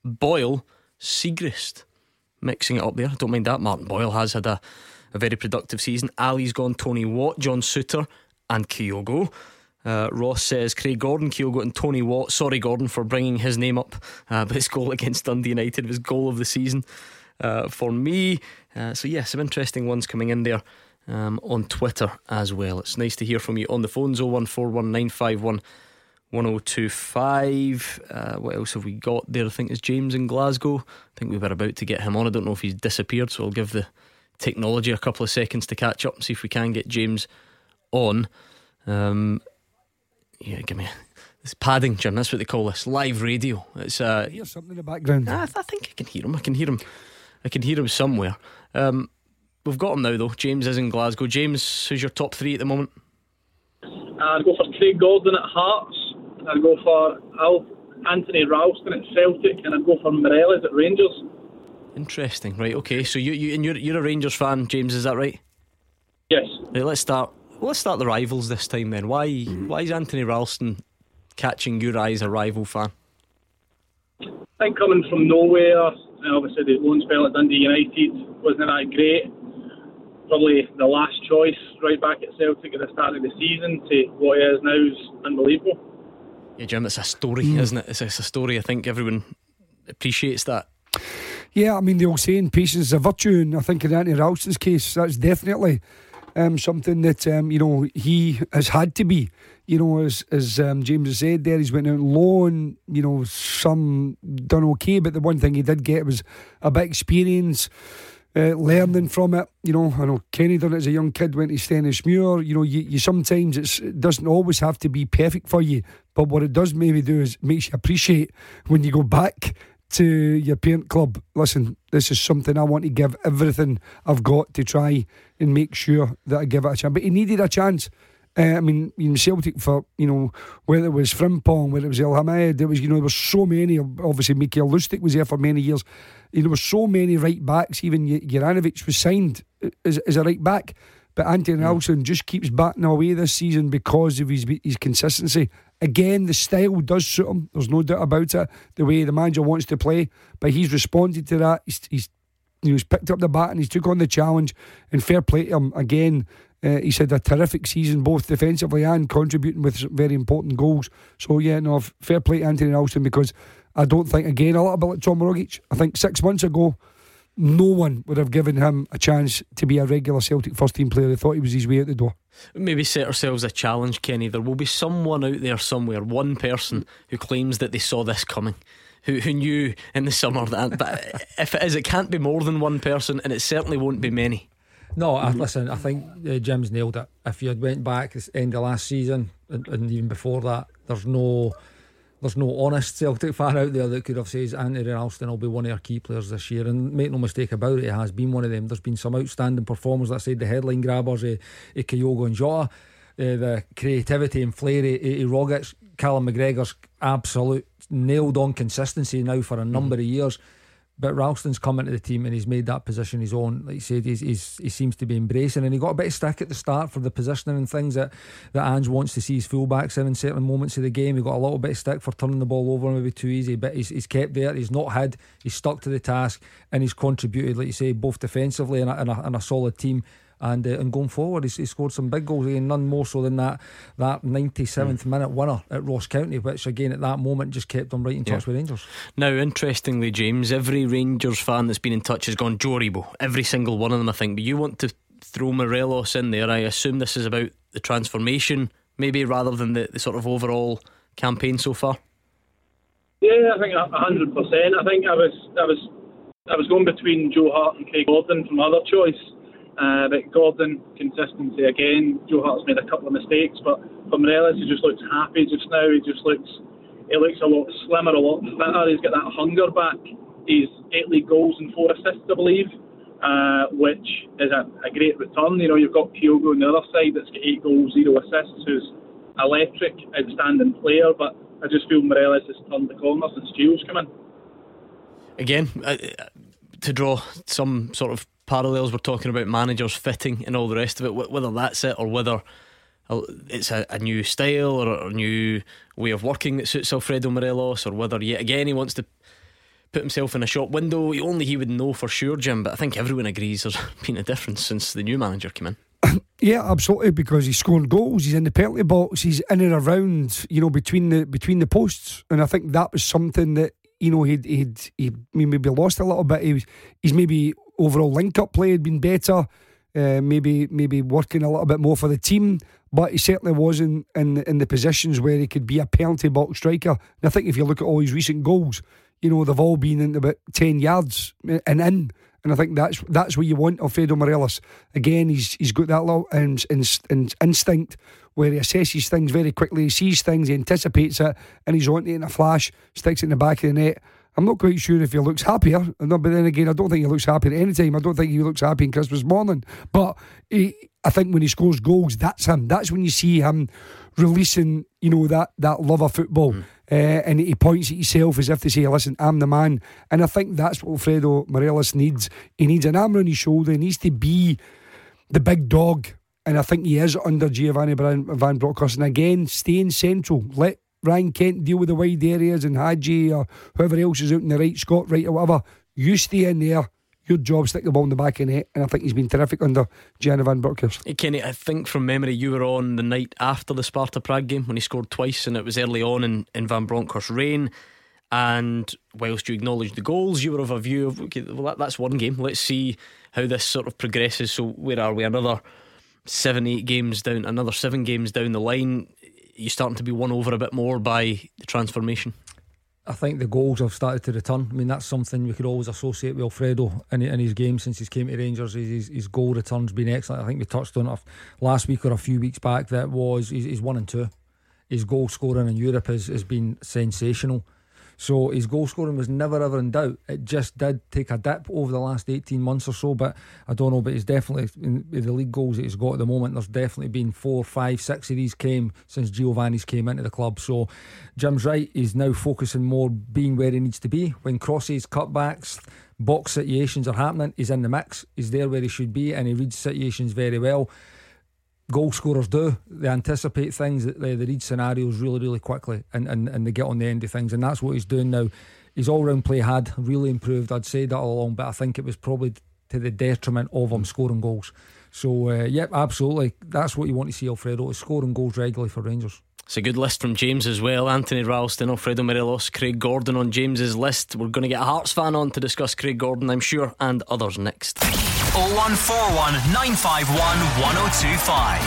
Boyle, Siegrist. Mixing it up there. Don't mind that. Martin Boyle has had a, a very productive season. Ali's gone Tony Watt, John Souttar, and Kyogo. Uh, Ross says Craig Gordon, Kyogo, and Tony Watt. Sorry, Gordon, for bringing his name up, uh, but his goal against Dundee United was goal of the season uh, for me. Uh, so, yeah, some interesting ones coming in there um, on Twitter as well. It's nice to hear from you on the phones 0141951 1025. Uh, what else have we got there? I think it's James in Glasgow. I think we were about to get him on. I don't know if he's disappeared, so I'll give the technology a couple of seconds to catch up and see if we can get James on. Um, yeah, give me. It's padding, Jim. That's what they call this. Live radio. It's uh, hear something in the background. I, I think I can hear him. I can hear him. I can hear him somewhere. Um, we've got him now, though. James is in Glasgow. James, who's your top three at the moment? I'd go for Craig Gordon at Hearts. I'd go for Al- Anthony Ralston at Celtic, and I'd go for Morelos at Rangers. Interesting. Right. Okay. So you, you and you're you're a Rangers fan, James. Is that right? Yes. Right. Let's start. Let's start the rivals this time then. Why why is Anthony Ralston catching your eye as a rival fan? I think coming from nowhere, and obviously the loan spell at Dundee United wasn't that great. Probably the last choice right back at Celtic at the start of the season to what he is now is unbelievable. Yeah, Jim. It's a story, hmm. isn't it? It's, it's a story. I think everyone appreciates that. Yeah, I mean, the old saying, patience is a virtue, and I think in Anthony Ralston's case, that's definitely um, something that, um, you know, he has had to be. You know, as as um, James has said there, he's went out on loan, you know, some done okay, but the one thing he did get was a bit experience. Uh, learning from it, you know. I know Kenny done it as a young kid. Went to Stenhousemuir. You know, you, you sometimes it doesn't always have to be perfect for you, but what it does maybe do is makes you appreciate when you go back to your parent club. Listen, this is something I want to give everything I've got to try and make sure that I give it a chance. But he needed a chance. Uh, I mean, you know, Celtic for you know whether it was Frimpong, whether it was El Hamed, there was you know there were so many. Obviously, Mikael Lustig was there for many years. You know, there were so many right backs. Even Juranovic was signed as, as a right back, but Anthony Ralston just keeps batting away this season because of his his consistency. Again, the style does suit him. There's no doubt about it. The way the manager wants to play, but he's responded to that. He's, he's you know, he's picked up the bat and he's took on the challenge. And fair play to him again. Uh, he's had a terrific season, both defensively and contributing with very important goals. So yeah, no, fair play to Anthony Ralston because I don't think again a bit like Tom Rogic. I think six months ago, no one would have given him a chance to be a regular Celtic first team player. They thought he was his way out the door. Maybe set ourselves a challenge, Kenny. There will be someone out there somewhere, one person who claims that they saw this coming. Who, who knew in the summer that, but if it is, it can't be more than one person, and it certainly won't be many. No, I, listen. I think uh, Jim's nailed it. If you had went back this end of last season and, and even before that, there's no, there's no honest Celtic fan out there that could have said Anthony Ralston will be one of our key players this year. And make no mistake about it, it has been one of them. There's been some outstanding performers. That said, the headline grabbers, uh, uh, Kyogo and Jota, uh, the creativity and flair of, of Rogic, Callum McGregor's absolute nailed on consistency now for a number of years. But Ralston's come into the team and he's made that position his own. Like you said, he's, he's, he seems to be embracing and he got a bit of stick at the start for the positioning and things that, that Ange wants to see his fullbacks in in certain moments of the game. He got a little bit of stick for turning the ball over and maybe too easy, but he's, he's kept there. He's not had, he's stuck to the task and he's contributed, like you say, both defensively and a, and a, and a solid team. And, uh, and going forward, he's, he scored some big goals again, none more so than that that 97th minute winner at Ross County, which again at that moment just kept them right in touch with Rangers. Now, interestingly, James, every Rangers fan that's been in touch has gone Joe Aribo. Every single one of them, I think. But you want to throw Morelos in there. I assume this is about the transformation, maybe rather than the, the sort of overall campaign so far. Yeah, I think a hundred percent. I think I was, I was, I was going between Joe Hart and Craig Gordon from other choice. Uh, but Gordon, consistency again. Joe Hart's made a couple of mistakes, but for Morelos, he just looks happy just now. He just looks, he looks a lot slimmer, a lot fitter. He's got that hunger back. He's eight league goals and four assists, I believe, uh, which is a, a great return. You know, you've got Kyogo on the other side that's got eight goals, zero assists, who's electric, outstanding player, but I just feel Morelos has turned the corner since Gio's come in. Again, uh, to draw some sort of parallels, we're talking about managers fitting and all the rest of it, whether that's it or whether uh, it's a, a new style or a new way of working that suits Alfredo Morelos, or whether yet again he wants to put himself in a shop window. Only he would know for sure, Jim. But I think everyone agrees there's been a difference since the new manager came in. Yeah, absolutely. Because he's scoring goals, he's in the penalty box, he's in and around, you know, between the between the posts, and I think that was something that you know he'd he'd, he'd maybe lost a little bit. He was, he's maybe overall link up play had been better, uh, maybe maybe working a little bit more for the team, but he certainly wasn't in in the positions where he could be a penalty box striker. And I think if you look at all his recent goals, you know they've all been in about ten yards and in. And I think that's that's what you want Alfredo Morelos. Again, he's he's got that little in, in, in instinct where he assesses things very quickly, he sees things, he anticipates it, and he's on it in a flash, sticks it in the back of the net. I'm not quite sure if he looks happier. But then again, I don't think he looks happy at any time. I don't think he looks happy in Christmas morning. But he, I think when he scores goals, that's him. That's when you see him releasing, you know, that, that love of football. Mm. Uh, and he points at himself as if to say, listen, I'm the man. And I think that's what Alfredo Morelos needs. He needs an arm on his shoulder. He needs to be the big dog. And I think he is under Giovanni Van Bronckhorst. And again, staying central. Let Ryan Kent deal with the wide areas and Hagi or whoever else is out in the right, Scott Wright or whatever. You stay in there your job, stick the ball in the back of net, and I think he's been terrific under Gianni Van Bronckhorst. Hey Kenny, I think from memory you were on the night after the Sparta Prague game when he scored twice, and it was early on in, in Van Bronckhorst's reign. And whilst you acknowledged the goals, you were of a view of okay, well that, that's one game. Let's see how this sort of progresses. So where are we? Another seven, eight games down, another seven games down the line. You starting to be won over a bit more by the transformation. I think the goals have started to return. I mean, that's something we could always associate with Alfredo in, in his game since he's came to Rangers. His, his goal return's been excellent. I think we touched on it last week or a few weeks back. That was he's, he's one and two. His goal scoring in Europe has, has been sensational. So his goal scoring was never ever in doubt. It just did take a dip over the last 18 months or so, but I don't know. But he's definitely, in the league goals that he's got at the moment, there's definitely been four, five, six of these came since Giovanni's came into the club. So Jim's right. He's now focusing more being where he needs to be. When crosses, cutbacks, box situations are happening, he's in the mix. He's there where he should be and he reads situations very well goal scorers do. They anticipate things, they, they read scenarios really, really quickly and, and, and they get on the end of things. And that's what he's doing now. His all round play had really improved. I'd say that all along, but I think it was probably to the detriment of him scoring goals. So, uh, yep, absolutely. That's what you want to see Alfredo is scoring goals regularly for Rangers. It's a good list from James as well. Anthony Ralston, Alfredo Morelos, Craig Gordon on James's list. We're going to get a Hearts fan on to discuss Craig Gordon, I'm sure, and others next. 0141 951 1025.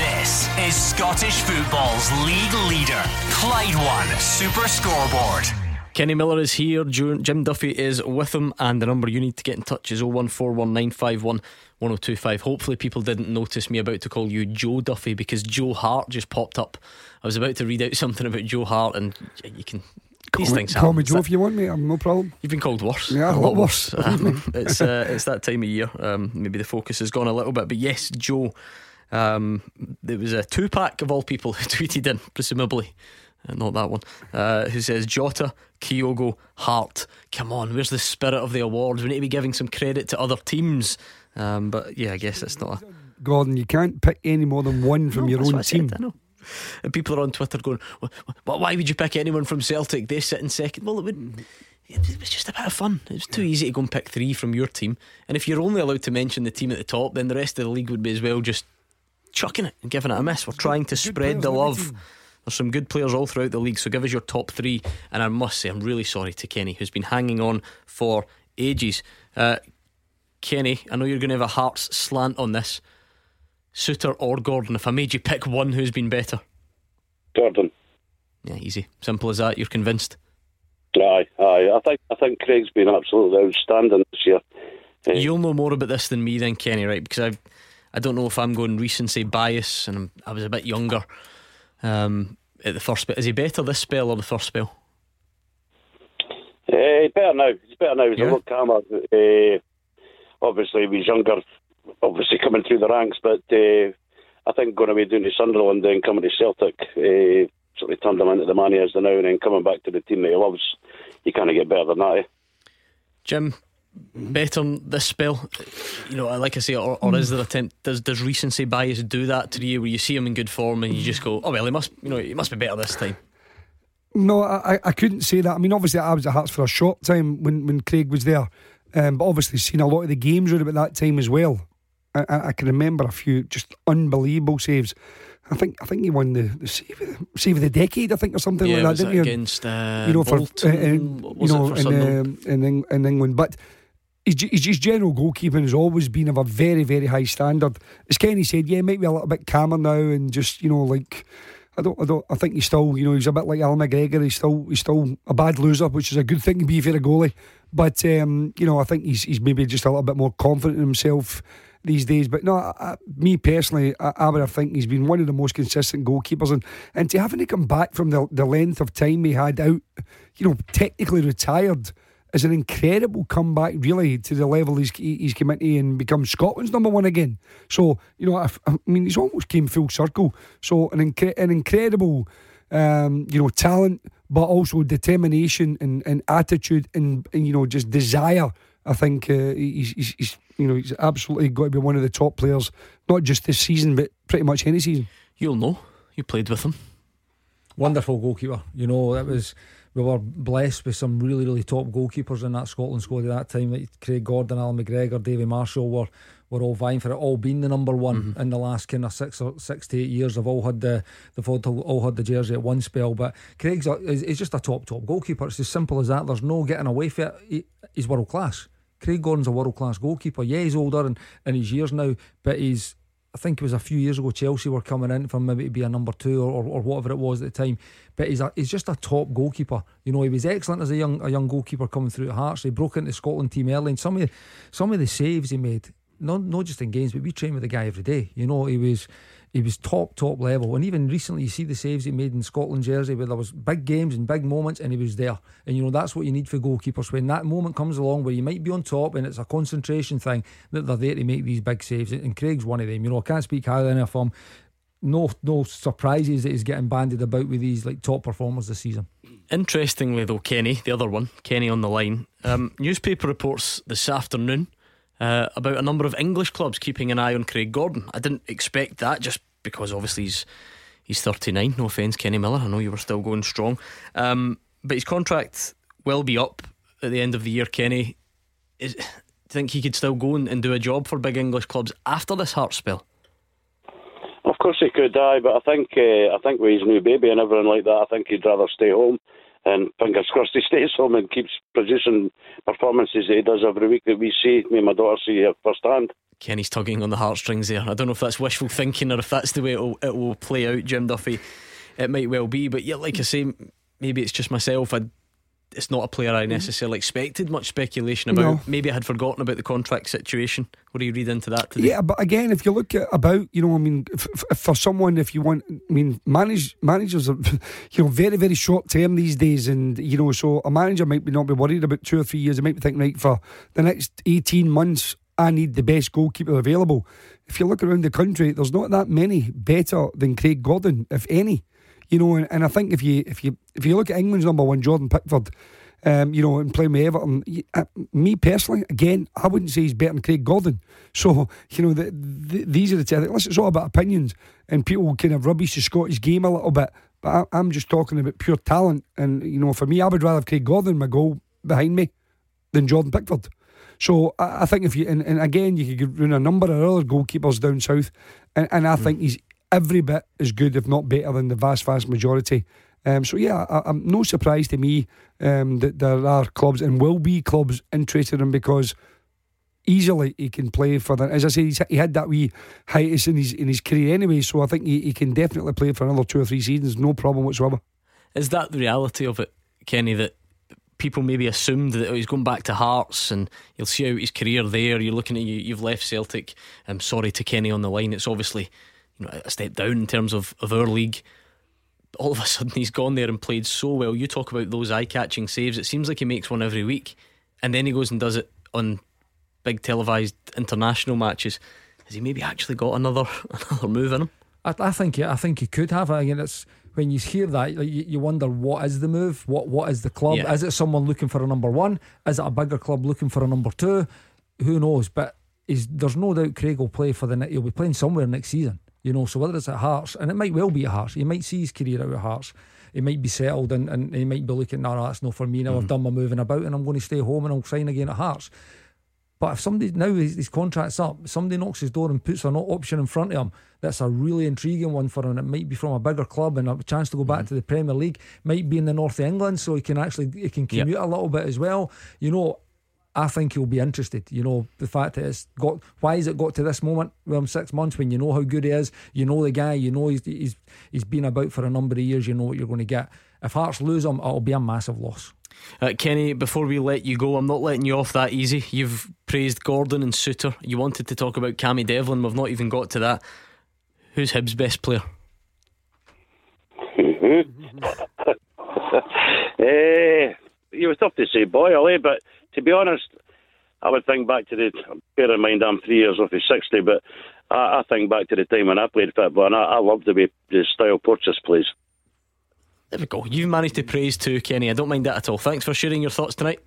This is Scottish football's league leader, Clyde One Super Scoreboard. Kenny Miller is here, Jim Duffy is with him, and the number you need to get in touch is 0141951 1025. Hopefully, people didn't notice me about to call you Joe Duffy because Joe Hart just popped up. I was about to read out something about Joe Hart, and you can. These things happen. Call me Joe if you want me. I'm no problem. You've been called worse. Yeah, a lot worse. Um, it's uh, it's that time of year. Um, maybe the focus has gone a little bit, but yes, Joe. Um, there was a two pack of all people who tweeted in, presumably. Uh, not that one. Uh, who says Jota, Kyogo, Hart. Come on, where's the spirit of the awards? We need to be giving some credit to other teams. Um, but yeah, I guess it's not a. Gordon, you can't pick any more than one from no, your own team. Said. And people are on Twitter going, well, why would you pick anyone from Celtic? They sit in second. Well, it would. It was just a bit of fun. It was too easy to go and pick three from your team. And if you're only allowed to mention the team at the top, then the rest of the league would be as well just chucking it and giving it a miss. We're trying to spread the love. There's some good players all throughout the league, so give us your top three. And I must say, I'm really sorry to Kenny, who's been hanging on for ages. Uh, Kenny, I know you're going to have a Hearts slant on this. Souttar or Gordon? If I made you pick one, who's been better? Gordon. Yeah, easy. Simple as that. You're convinced. Aye, aye. I think I think Craig's been absolutely outstanding this year. Uh, You'll know more about this than me, then, Kenny, right? Because I, I don't know if I'm going recency bias, and I'm, i was a bit younger um, at the first spell. Is he better this spell or the first spell? Uh, he's better now. He's better now. He's yeah. a lot calmer. Uh, obviously, he was younger, obviously coming through the ranks, but uh, I think going away down to Sunderland and then coming to Celtic uh, sort of turned him into the man he is now, and then coming back to the team that he loves, you can't get better than that. Eh? Jim, better on this spell, you know, like I say, or, or is there attempt? Does does recency bias do that to you, where you see him in good form and you just go, oh well, he must, you know, he must be better this time. No, I, I couldn't say that. I mean, obviously, I was at Hearts for a short time when, when Craig was there, um, but obviously seen a lot of the games around about that time as well. I, I, can remember a few just unbelievable saves. I think I think he won the, the save, of the, save of the decade, I think, or something yeah, like that, didn't he? Against uh, you know, for Bolton, uh, in, you know, in, um, in, in, England, but. His, his general goalkeeping has always been of a very, very high standard. As Kenny said, yeah, might be a little bit calmer now, and just you know, like I don't, I don't, I think he's still, you know, he's a bit like Al McGregor. He's still, he's still a bad loser, which is a good thing to be for a goalie. But um, you know, I think he's, he's maybe just a little bit more confident in himself these days. But no, I, me personally, I, I would have think he's been one of the most consistent goalkeepers, and and to having to come back from the the length of time he had out, you know, technically retired is an incredible comeback, really, to the level he's he's come into and become Scotland's number one again. So you know, I, I mean, he's almost came full circle. So an incre- an incredible, um, you know, talent, but also determination and, and attitude and, and you know just desire. I think uh, he's, he's, he's you know he's absolutely got to be one of the top players, not just this season, but pretty much any season. You'll know. You played with him. Wonderful goalkeeper. You know that was we were blessed with some really, really top goalkeepers in that Scotland squad at that time. Like Craig Gordon, Allan McGregor, Davy Marshall were were all vying for it, all being the number one mm-hmm. in the last kind of six or six to eight years. They've all had the they've all, all had the jersey at one spell. But Craig's a, is, just a top top goalkeeper. It's as simple as that. There's no getting away from it. He, he's world class. Craig Gordon's a world class goalkeeper. Yeah, he's older and in his years now, but he's I think it was a few years ago Chelsea were coming in for maybe to be a number two or, or, or, whatever it was at the time. But he's a, he's just a top goalkeeper. You know, he was excellent as a young a young goalkeeper coming through at Hearts. He broke into Scotland team early and some of the, some of the saves he made, not not just in games, but we train with the guy every day. You know, he was he was top top level. And even recently you see the saves he made in Scotland jersey where there was big games and big moments and he was there. And you know that's what you need for goalkeepers. When that moment comes along where you might be on top and it's a concentration thing that they're there to make these big saves. And Craig's one of them. You know I can't speak highly enough of him. No no surprises that he's getting banded about with these like top performers this season. Interestingly though Kenny the other one Kenny on the line um, newspaper reports this afternoon uh, about a number of English clubs keeping an eye on Craig Gordon. I didn't expect that just because obviously he's he's 39. No offence, Kenny Miller. I know you were still going strong, um, but his contract will be up at the end of the year. Kenny, is, do you think he could still go and, and do a job for big English clubs after this heart spell? Of course he could, die, but I think uh, I think with his new baby and everything like that, I think he'd rather stay home. And fingers crossed he stays home and keeps producing performances that he does every week that we see. Me and my daughter see it firsthand. Kenny's tugging on the heartstrings there. I don't know if that's wishful thinking or if that's the way it'll, it will play out, Jim Duffy. It might well be, but yeah, like I say, maybe it's just myself. I, it's not a player I mm. necessarily expected much speculation about. No. Maybe I had forgotten about the contract situation. What do you read into that today? Yeah, but again, if you look at about, you know, I mean, if, if for someone, if you want, I mean, manage managers are, you know, very very short term these days, and you know, so a manager might be not be worried about two or three years. They might be thinking, right, for the next eighteen months, I need the best goalkeeper available. If you look around the country, there's not that many better than Craig Gordon, if any. You know, and, and I think if you if you if you look at England's number one, Jordan Pickford, um, you know, and playing with Everton, uh, me personally, again, I wouldn't say he's better than Craig Gordon. So, you know, the, the, these are the two. Listen, it's all about opinions, and people kind of rubbish the Scottish game a little bit. But I, am just talking about pure talent, and you know, for me, I would rather have Craig Gordon my goal behind me than Jordan Pickford. So I, I think if you and, and, again you could run a number of other goalkeepers down south, and, and I mm. think he's every bit as good, if not better, than the vast vast majority. Um, so yeah, I, am no surprise to me um, that there are clubs and will be clubs interested in him because easily he can play for them. As I say, he had that wee hiatus in his in his career anyway, so I think he, he can definitely play for another two or three seasons, no problem whatsoever. Is that the reality of it, Kenny? That people maybe assumed that he's going back to Hearts and you'll see out his career there. You're looking at you, you've left Celtic. I'm sorry to Kenny on the line. It's obviously you know a step down in terms of, of our league. All of a sudden, he's gone there and played so well. You talk about those eye catching saves. It seems like he makes one every week, and then he goes and does it on big televised international matches. Has he maybe actually got another another move in him? I, I think I think he could have. Again, it's when you hear that, like, you, you wonder what is the move? What what is the club? Yeah. Is it someone looking for a number one? Is it a bigger club looking for a number two? Who knows? But is there's no doubt Craig will play for the. He'll be playing somewhere next season. You know, so whether it's at Hearts, and it might well be at Hearts, he might see his career out at Hearts. He might be settled and, and he might be looking, no, no, that's not for me. Now I've mm. done my moving about and I'm going to stay home and I'll sign again at Hearts. But if somebody now his, his contract's up, somebody knocks his door and puts an option in front of him, that's a really intriguing one for him. It might be from a bigger club and a chance to go back mm-hmm. to the Premier League. Might be in the north of England, so he can actually he can Yep. commute a little bit as well. You know, I think he'll be interested. You know, the fact that it's got why has it got to this moment? Well, six months when you know how good he is, you know the guy, you know he's he's he's been about for a number of years. You know what you're going to get. If Hearts lose him, it'll be a massive loss. Uh, Kenny, before we let you go, I'm not letting you off that easy. You've praised Gordon and Souttar. You wanted to talk about Cammy Devlin. We've not even got to that. Who's Hibs' best player? Eh, it was tough to say Boyle, eh? But to be honest, I would think back to the. Bear in mind, I'm three years off his sixty, but I, I think back to the time when I played football, and I, I loved the way the style Porteous plays. There we go. You've managed to praise too, Kenny. I don't mind that at all. Thanks for sharing your thoughts tonight.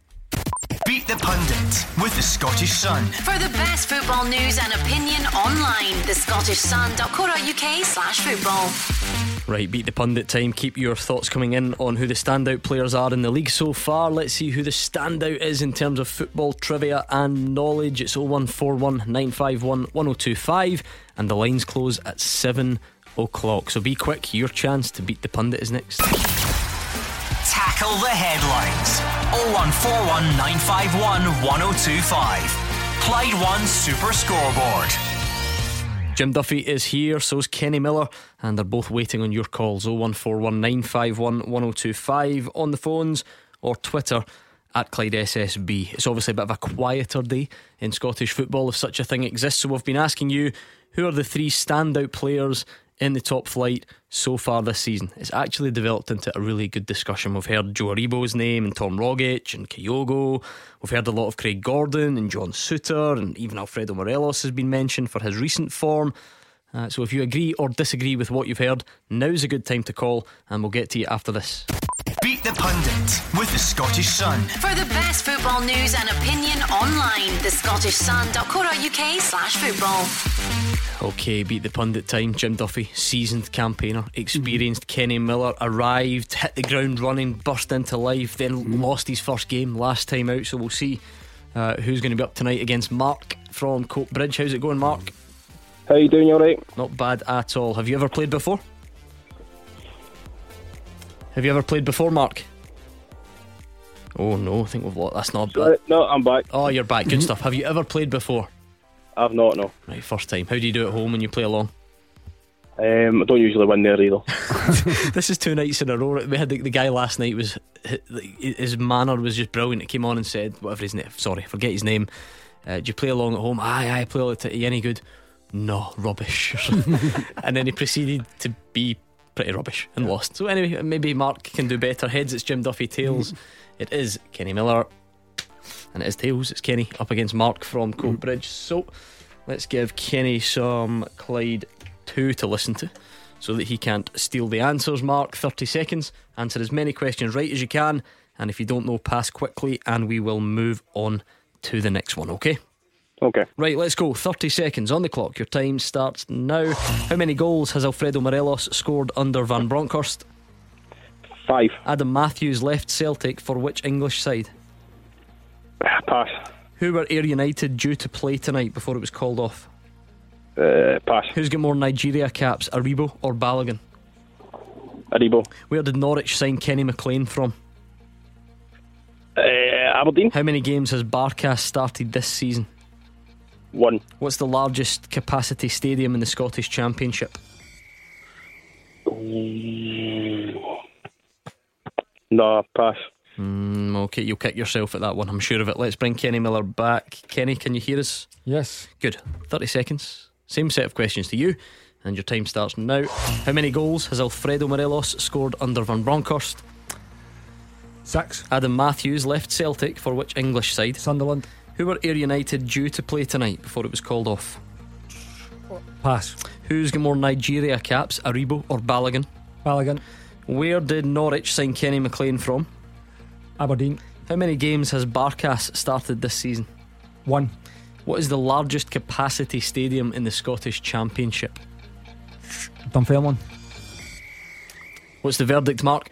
Beat the Pundit with the Scottish Sun. For the best football news and opinion online, the thescottishsun.co.uk slash football. Right, beat the pundit time. Keep your thoughts coming in on who the standout players are in the league so far. Let's see who the standout is in terms of football trivia and knowledge. It's 0141 951 1025, and the lines close at 7 o'clock. So be quick, your chance to beat the pundit is next. Tackle the headlines. 0141 951 1025. Clyde One Super Scoreboard. Jim Duffy is here, so's Kenny Miller, and they're both waiting on your calls 0141 951 1025 on the phones or Twitter at Clyde SSB. It's obviously a bit of a quieter day in Scottish football if such a thing exists, so we've been asking you who are the three standout players in the top flight so far this season. It's actually developed into a really good discussion. We've heard Joe Aribo's name and Tom Rogic and Kyogo. We've heard a lot of Craig Gordon and John Souttar, and even Alfredo Morelos has been mentioned for his recent form. Uh, so if you agree or disagree with what you've heard, now's a good time to call, and we'll get to you after this. Beat the Pundit with the Scottish Sun. For the best football news and opinion online, thescottishsun.co.uk slash football. Okay, beat the pundit time. Jim Duffy, seasoned campaigner, experienced Kenny Miller, arrived, hit the ground running, burst into life, then lost his first game last time out. So we'll see uh, who's going to be up tonight against Mark from Coatbridge. How's it going, Mark? How you doing? You all right? Not bad at all. Have you ever played before? Have you ever played before, Mark? Oh no, I think we've lost. That's not. Uh, no, I'm back. Oh, you're back. Good stuff. Have you ever played before? I've not. No, Right, first time. How do you do at home when you play along? um, I don't usually win there either. this is two nights in a row. We had the, the guy last night was his manner was just brilliant. He came on and said whatever his name. Sorry, forget his name. Uh, do you play along at home? Aye, I play all the time. Any good? No, rubbish. and then he proceeded to be pretty rubbish and lost. So anyway, maybe Mark can do better. Heads, it's Jim Duffy. Tails, it is Kenny Miller. And it is tails. It's Kenny up against Mark from Coatbridge. Mm. So let's give Kenny some Clyde 2 to listen to so that he can't steal the answers. Mark, 30 seconds. Answer as many questions right as you can. And if you don't know, pass quickly and we will move on to the next one, okay? Okay. Right, let's go. 30 seconds on the clock. Your time starts now. How many goals has Alfredo Morelos scored under Van Bronckhorst? Five. Adam Matthews left Celtic for which English side? Pass. Who were Ayr United due to play tonight before it was called off? Uh, pass. Who's got more Nigeria caps, Aribo or Balogun? Aribo. Where did Norwich sign Kenny McLean from? Uh, Aberdeen. How many games has Barkas started this season? One. What's the largest capacity stadium in the Scottish Championship? No, pass. Mm, okay, you'll kick yourself at that one, I'm sure of it. Let's bring Kenny Miller back. Kenny, can you hear us? Yes. Good. 30 seconds. Same set of questions to you, and your time starts now. How many goals has Alfredo Morelos scored under Van Bronckhorst? Six. Adam Matthews left Celtic for which English side? Sunderland. Who were Ayr United due to play tonight before it was called off? Pass. Who's got more Nigeria caps, Aribo or Balogun? Balogun. Where did Norwich sign Kenny McLean from? Aberdeen. How many games has Barkas started this season? One. What is the largest capacity stadium in the Scottish Championship? Dunfermline. What's the verdict, Mark?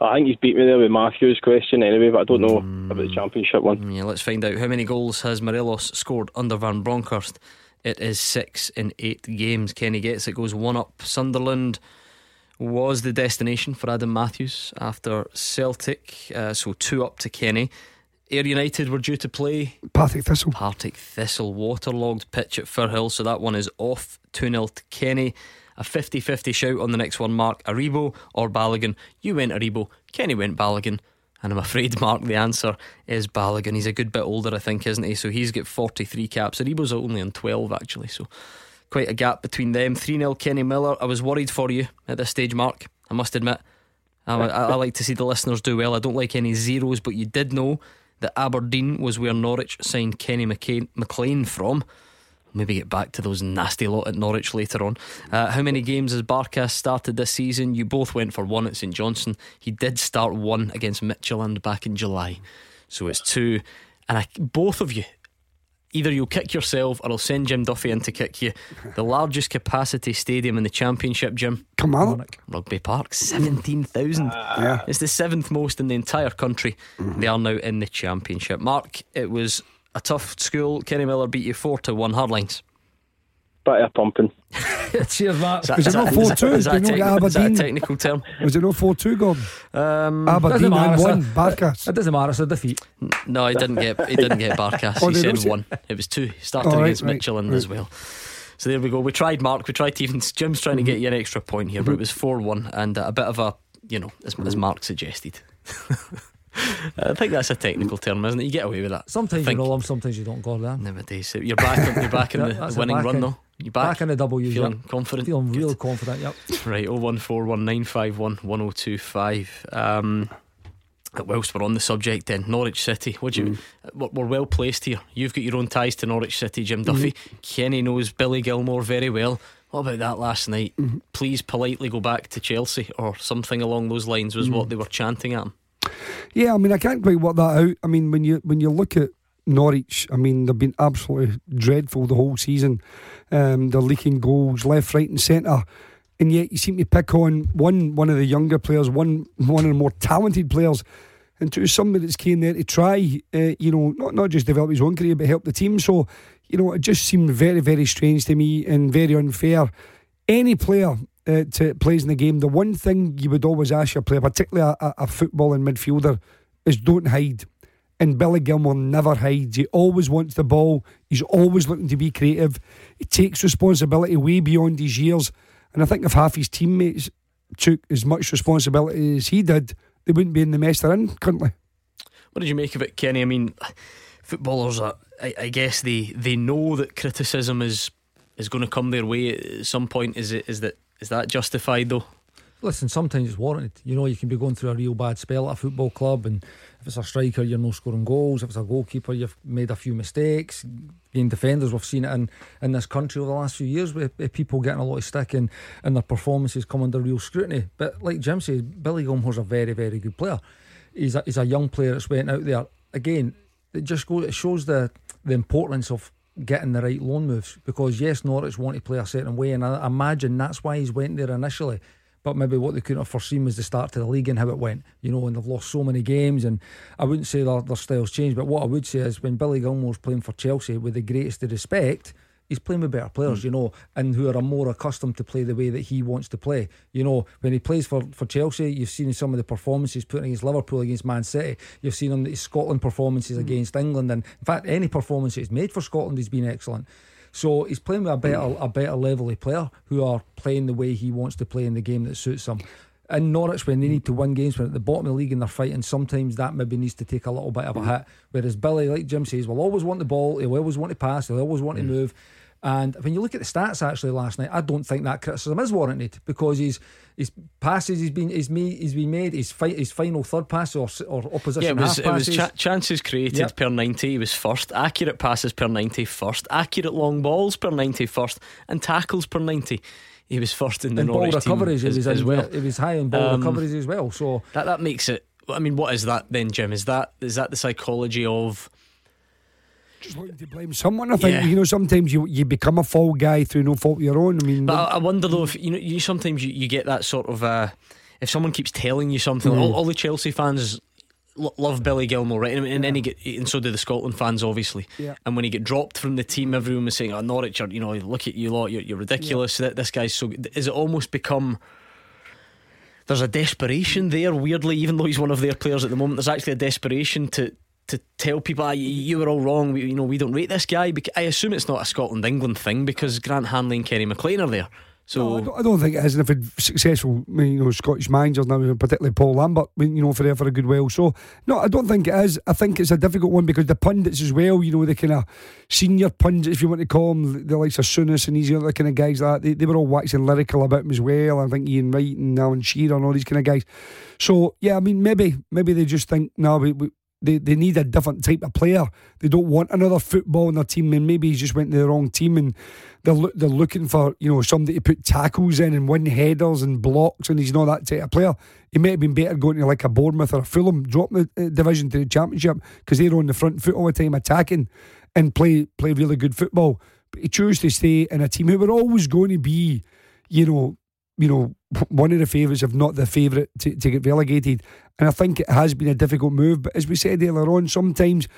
I think he's beat me there with Matthew's question anyway, but I don't know hmm. about the championship one. Hmm, yeah, let's find out. How many goals has Morelos scored under Van Bronckhorst? It is six in eight games. Kenny gets it, goes one up. Sunderland was the destination for Adam Matthews after Celtic, uh, so two up to Kenny. Ayr United were due to play Partick Thistle. Partick Thistle, waterlogged pitch at Firhill, so that one is off 2 0 to Kenny. A 50 50 shout on the next one, Mark Aribo or Balogun. You went Aribo, Kenny went Balogun. And I'm afraid, Mark, the answer is Balogun. He's a good bit older, I think, isn't he? So he's got 43 caps. Aribo's only on 12, actually. So quite a gap between them. 3 0 Kenny Miller. I was worried for you at this stage, Mark. I must admit. I, I, I like to see the listeners do well. I don't like any zeros, but you did know that Aberdeen was where Norwich signed Kenny McCain, McLean from. Maybe get back to those nasty lot at Norwich later on. Uh, how many games has Barkas started this season? You both went for one at St Johnstone. He did start one against Midtjylland back in July. So it's two. And I, both of you, either you'll kick yourself or I'll send Jim Duffy in to kick you. The largest capacity stadium in the Championship, Jim. Come on. Rugby Park, 17,000. Ah. Yeah. It's the seventh most in the entire country. Mm-hmm. They are now in the Championship. Mark, it was a tough school. Kenny Miller beat you 4 to 1 hard lines. Bit of pumping. Cheers, Matt. Is that- Was it is not 4 2? is that Did you not techni- is that a technical term? Was it not 4 2, Gordon? Um, Aberdeen Doesn't matter, and one. Barkas. It doesn't matter, it's a defeat. no, he didn't get he didn't get Barkas. Oh, he said one. It was two. He started Oh, right, against right, Midtjylland right. as well. So there we go. We tried, Mark. We tried to even. Jim's trying to get you an extra point here, but it was 4 1 and uh, a bit of a, you know, as, as Mark suggested. I think that's a technical term, isn't it? You get away with that. Sometimes you Think. roll them, sometimes you don't, Gordon. Nowadays, So you're back. You're back in the, the winning back run, in- though. You back, Back in the W, feeling yep. confident. Feeling Good. real confident, yep. Right, 01419511025. Um, whilst we're on the subject, then Norwich City. What you? Mm. We're, we're well placed here. You've got your own ties to Norwich City, Jim mm-hmm. Duffy. Kenny knows Billy Gilmour very well. What about that last night? Mm-hmm. Please politely go back to Chelsea or something along those lines was what mm. they were chanting at him. Yeah, I mean, I can't quite work that out. I mean, when you when you look at Norwich, I mean, they've been absolutely dreadful the whole season. Um, they're leaking goals left, right, and centre, and yet you seem to pick on one one of the younger players, one one of the more talented players, and two somebody that's came there to try, uh, you know, not not just develop his own career but help the team. So, you know, it just seemed very very strange to me and very unfair. Any player uh, to plays in the game, the one thing you would always ask your player, particularly a, a, a footballing midfielder, is don't hide. And Billy Gilmour never hides. He always wants the ball. He's always looking to be creative. He takes responsibility way beyond his years. And I think if half his teammates took as much responsibility as he did, they wouldn't be in the mess they're in currently. What did you make of it, Kenny? I mean, footballers, are, I, I guess they, they know that criticism is is going to come their way at some point. Is it is that is that justified though? Listen, sometimes it's warranted. You know, you can be going through a real bad spell at a football club, and if it's a striker, you're no scoring goals. If it's a goalkeeper, you've made a few mistakes. Being defenders, we've seen it in, in this country over the last few years with, with people getting a lot of stick and, and their performances come under real scrutiny. But like Jim says, Billy Gilmour's a very, very good player. He's a, he's a young player that's went out there. Again, it just goes, it shows the, the importance of getting the right loan moves because yes, Norwich want to play a certain way, and I imagine that's why he's went there initially. But maybe what they couldn't have foreseen was the start to the league and how it went, you know, and they've lost so many games. And I wouldn't say their, their styles changed, but what I would say is when Billy Gilmour's playing for Chelsea, with the greatest of respect, he's playing with better players, hmm. you know, and who are more accustomed to play the way that he wants to play. You know, when he plays for, for Chelsea, you've seen some of the performances put against Liverpool, against Man City. You've seen him his Scotland performances hmm. against England, and in fact, any performance he's made for Scotland has been excellent. So he's playing with a better hmm. a better level of player who are playing the way he wants to play in the game that suits him. In Norwich, when they hmm. need to win games, when at the bottom of the league and they're fighting, sometimes that maybe needs to take a little bit of a hmm. hit. Whereas Billy, like Jim says, will always want the ball, he'll always want to pass, he'll always want to move. And when you look at the stats actually last night, I don't think that criticism is warranted because his his passes he's been he's made he's been made his fi- his final third pass or or opposition Yeah, it was, it was cha- chances created Yep. per 90, he was first. Accurate passes per 90, first. Accurate long balls per 90, first. And tackles per 90, he was first in the and ball Norwich team recoveries, he as, as well. It was high in ball Um, recoveries as well. So That that makes it. I mean, what is that then, Jim? Is that is that the psychology of? Just looking to blame someone. I think Yeah. you know sometimes you you become a fall guy through no fault of your own. I mean, But I, I wonder though if you know you sometimes you, you get that sort of uh, if someone keeps telling you something. Mm. All, all the Chelsea fans lo- love Billy Gilmour, right? And, and then he get and so do the Scotland fans, obviously. Yeah. And when he get dropped from the team, everyone was saying, "Oh, Norwich, are, you know, look at you lot, you're, you're ridiculous. That this guy's so." good." Is it almost become? There's a desperation there, weirdly, even though he's one of their players at the moment. There's actually a desperation to to tell people, ah, you, you were all wrong. We, you know, we don't rate this guy. I assume it's not a Scotland England thing because Grant Hanley and Kenny McLean are there. So No, I, don't, I don't think it is. And if successful, you know, Scottish managers now, particularly Paul Lambert, you know, for there for a good while. So, no, I don't think it is. I think it's a difficult one because the pundits as well, you know, the kind of senior pundits, if you want to call them, the likes of Souness and these other kind of guys that, they, they were all waxing lyrical about him as well. I think Ian Wright and Alan Shearer and all these kind of guys. So, yeah, I mean, maybe maybe they just think, no, we, we, they, they need a different type of player. They don't want another football in their team, and maybe he's just went to the wrong team, and they're loo- they're looking for you know somebody to put tackles in and win headers and blocks, and he's not that type of player. He might have been better going to like a Bournemouth or a Fulham, drop the uh, division to the Championship because they're on the front foot all the time attacking and play play really good football. But he chose to stay in a team who were always going to be, you know, you know, one of the favourites, if not the favourite, to, to get relegated. And I think it has been a difficult move. But as we said earlier on, sometimes,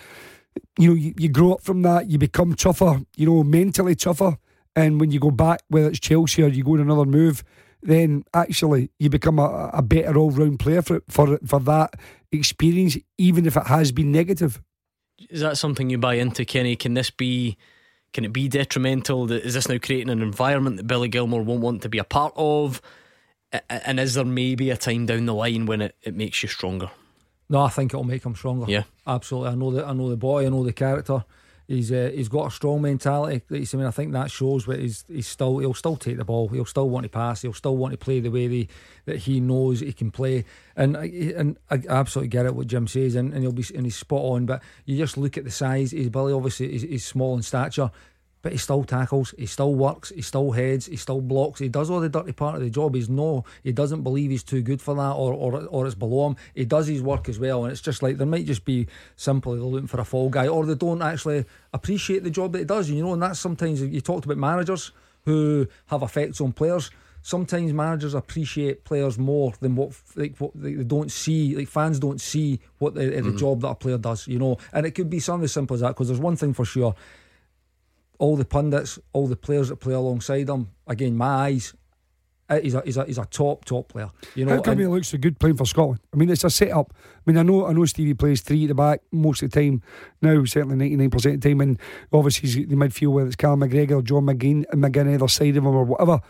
you know, you, you grow up from that, you become tougher, you know, mentally tougher. And when you go back, whether it's Chelsea or you go on another move, then actually you become a, a better all round player for, for for that experience, even if it has been negative. is that something you buy into, Kenny? Can this be? Can it be detrimental? Is this now creating an environment that Billy Gilmour won't want to be a part of? And is there maybe a time down the line when it, it makes you stronger? No, I think it'll make him stronger. Yeah. absolutely. I know that. I know the boy. I know the character. He's uh, he's got a strong mentality. I mean, I think that shows. But he's he's still he'll still take the ball. He'll still want to pass. He'll still want to play the way they, that he knows he can play. And and I absolutely get it what Jim says, and, and he'll be and he's spot on. But you just look at the size. He's Billy. Obviously, he's small in stature. But he still tackles, he still works, he still heads, he still blocks, he does all the dirty part of the job. He's no, he doesn't believe he's too good for that or, or, or it's below him. He does his work as well, and it's just like there might just be simply they're looking for a fall guy or they don't actually appreciate the job that he does. You know, and that's sometimes you talked about managers who have effects on players. Sometimes managers appreciate players more than what like what they don't see. Like fans don't see what the, the mm-hmm. job that a player does. You know, and it could be something as simple as that. Because there's one thing for sure all the pundits, all the players that play alongside him. Again, my eyes, he's a he's a he's a top top player. You know, How come he looks so good playing for Scotland? I mean, it's a setup. I mean, I know I know Stevie plays three at the back most of the time now, certainly ninety nine percent of the time, and obviously he's the midfield whether it's Callum McGregor, John McGinn, McGinn either side of him or whatever.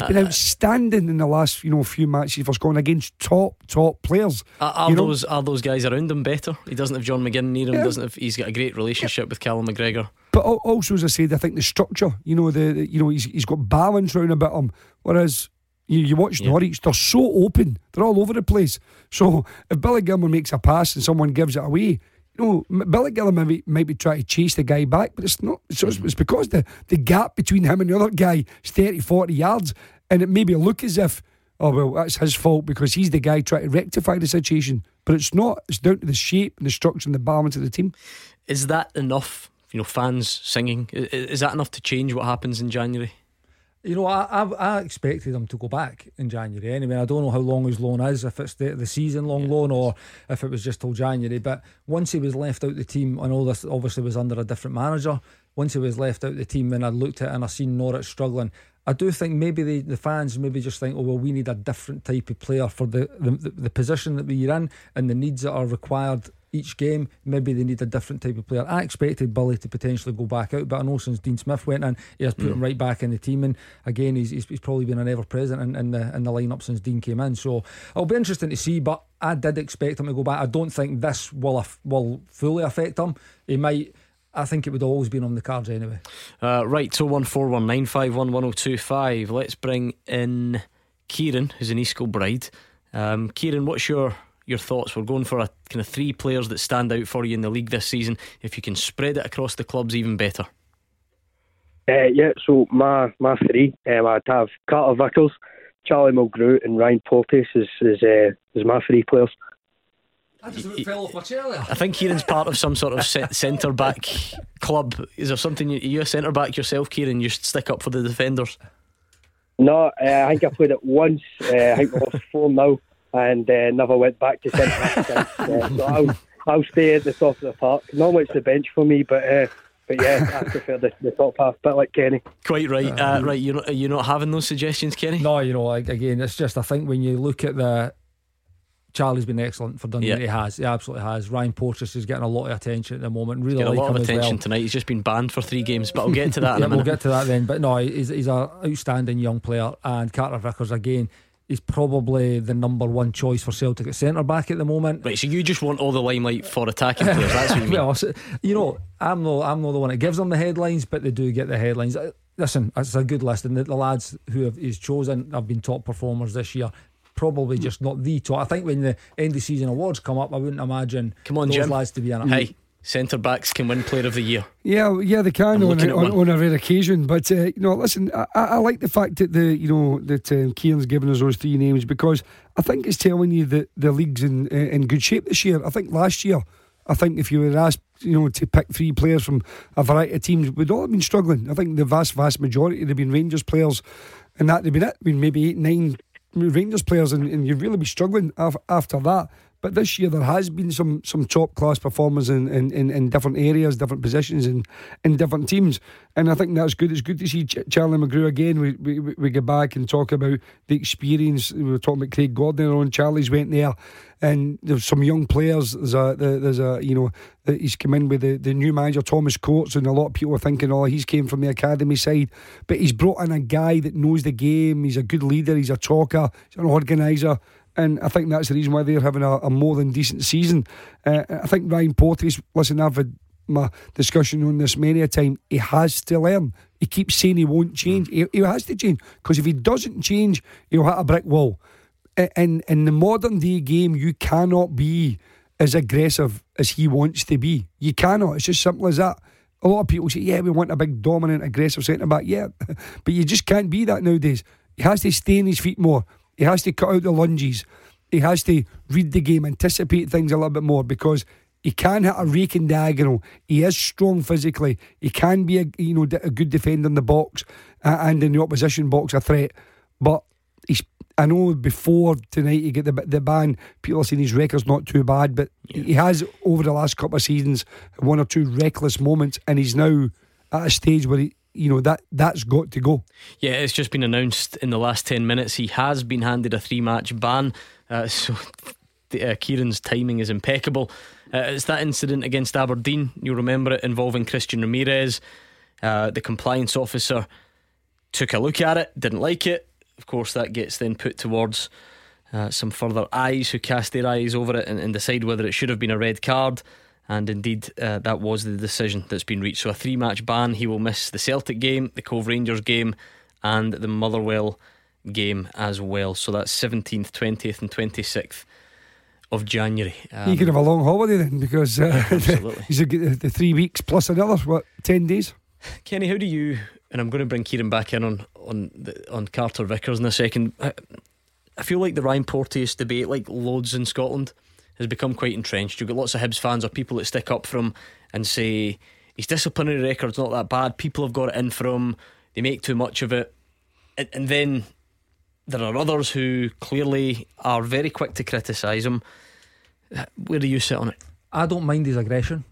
He's uh, been outstanding in the last you know few matches for Scotland against top top players. Are, are You know? those are those guys around him better? He doesn't have John McGinn near him. Yeah. Doesn't have? He's got a great relationship with Callum McGregor. But also, as I said, I think the structure, you know, the, the you know he's he's got balance round about him. Whereas you, you watch Yeah. Norwich, they're so open, they're all over the place. So if Billy Gilmour makes a pass and someone gives it away, you know, Billy Gilmour maybe maybe try to chase the guy back, but it's not. So it's, it's because the the gap between him and the other guy is 30, 40 yards, and it maybe look as if. Oh well, that's his fault because he's the guy trying to rectify the situation. But it's not. It's down to the shape and the structure and the balance of the team. Is that enough? You know, fans singing. I- i- Is that enough to change what happens in January? You know, I, I I expected him to go back in January anyway. I don't know how long his loan is, if it's the, the season long loan or if it was just till January. But once he was left out the team, and all this obviously was under a different manager. Once he was left out the team, and I looked at it and I seen Norwich struggling, I do think maybe the, the fans maybe just think, oh well, we need a different type of player for the the, the, the position that we're in and the needs that are required each game. Maybe they need a different type of player. I expected Billy to potentially go back out, but I know since Dean Smith went in, he has put him right back in the team. And again, he's, he's, he's probably been an ever present in, in the in the lineup since Dean came in. So it'll be interesting to see. But I did expect him to go back. I don't think this will will fully affect him. He might. I think it would always been on the cards anyway. Uh, right, so one four one nine five one one zero two five. Let's bring in Kieran, who's an East Kilbride. Um, Kieran, what's your your thoughts? We're going for a kind of three players that stand out for you in the league this season. If you can spread it across the clubs, even better. Uh, yeah, so my my three, um, I'd have Carter Vickers, Charlie Mulgrew, and Ryan Porteous is is, uh, is my three players. I just fell off my chair there. I think Kieran's part of some sort of centre back club. Is there something you, you a centre back yourself, Kieran? You stick up for the defenders. No, uh, I think I played it once. Uh, I think we lost four now, and uh, never went back to centre back. uh, so I'll I'll stay at the top of the park. Not much the bench for me, but. Uh, but yeah, I prefer the, the top half, bit like Kenny. Quite right, uh, right. You're not, you're not having those suggestions, Kenny. No, you know, like, again, it's just I think when you look at the Charlie's been excellent for Dundee. Yeah. He has. He absolutely has. Ryan Porteous is getting a lot of attention at the moment. Really, like a lot of attention well. tonight. He's just been banned for three games, but I'll get to that. yeah, we'll get to that then. But no, he's he's an outstanding young player, and Carter Vickers again. He's probably the number one choice for Celtic at centre back at the moment. Right, so you just want all the limelight for attacking players. That's what you mean. well, you know, I'm not I'm not the one that gives them the headlines, but they do get the headlines. Uh, listen, it's a good list, and the, the lads who have, he's chosen have been top performers this year probably just not the top. I think when the end of season awards come up, I wouldn't imagine come on, those Jim. lads to be in it. Hey. Centre backs can win Player of the Year. Yeah, yeah, they can on, on, on, a rare occasion. But uh, you know, listen, I, I, like the fact that the you know that um, Kieran's given us those three names because I think it's telling you that the league's in in good shape this year. I think last year, I think if you were asked, you know, to pick three players from a variety of teams, we'd all have been struggling. I think the vast, vast majority would have been Rangers players, and that would have been it. I mean, maybe eight, nine Rangers players, and, and you'd really be struggling af- after that. But this year there has been some some top class performers in, in, in, in, different areas, different positions, and in different teams. And I think that's good. It's good to see Ch- Charlie Mulgrew again. We, we we go back and talk about the experience. We were talking about Craig Gordon on. Charlie's went there, and there's some young players. There's a there's a you know he's come in with the, the new manager Thomas Courts, and a lot of people are thinking, oh, he's came from the academy side, but he's brought in a guy that knows the game. He's a good leader. He's a talker. He's an organizer and I think that's the reason why they're having a, a more than decent season. Uh, I think Ryan Porteous, listen, I've had my discussion on this many a time. He has to learn. He keeps saying he won't change. He, he has to change because if he doesn't change, he'll hit a brick wall. In in the modern day game, you cannot be as aggressive as he wants to be. You cannot. It's just simple as that. A lot of people say, "Yeah, we want a big, dominant, aggressive centre back." Yeah, but you just can't be that nowadays. He has to stay on his feet more. He has to cut out the lunges. He has to read the game, anticipate things a little bit more because he can hit a raking diagonal. He is strong physically. He can be a you know a good defender in the box and in the opposition box a threat. But he's I know before tonight you get the the ban. People are saying his record's not too bad, but yeah. he has over the last couple of seasons one or two reckless moments, and he's now at a stage where he, you know that that's got to go. Yeah, it's just been announced in the last ten minutes. He has been handed a three-match ban. Uh, so uh, Kieran's timing is impeccable. Uh, it's that incident against Aberdeen. You remember it involving Christian Ramirez. Uh, the compliance officer took a look at it, didn't like it. Of course, that gets then put towards uh, some further eyes who cast their eyes over it and, and decide whether it should have been a red card. And indeed, uh, that was the decision that's been reached. So, a three match ban. He will miss the Celtic game, the Cove Rangers game, and the Motherwell game as well. So, that's 17th, 20th, and 26th of January. Um, you could have a long holiday then because uh, he's a, the three weeks plus another, what, 10 days? Kenny, how do you, and I'm going to bring Kieran back in on, on, the, on Carter Vickers in a second. I, I feel like the Ryan Porteous debate, like loads in Scotland, has become quite entrenched. You've got lots of Hibs fans or people that stick up for him and say his disciplinary record's not that bad. People have got it in for him. They make too much of it. And, and then there are others who clearly are very quick to criticise him. Where do you sit on it? I don't mind his aggression,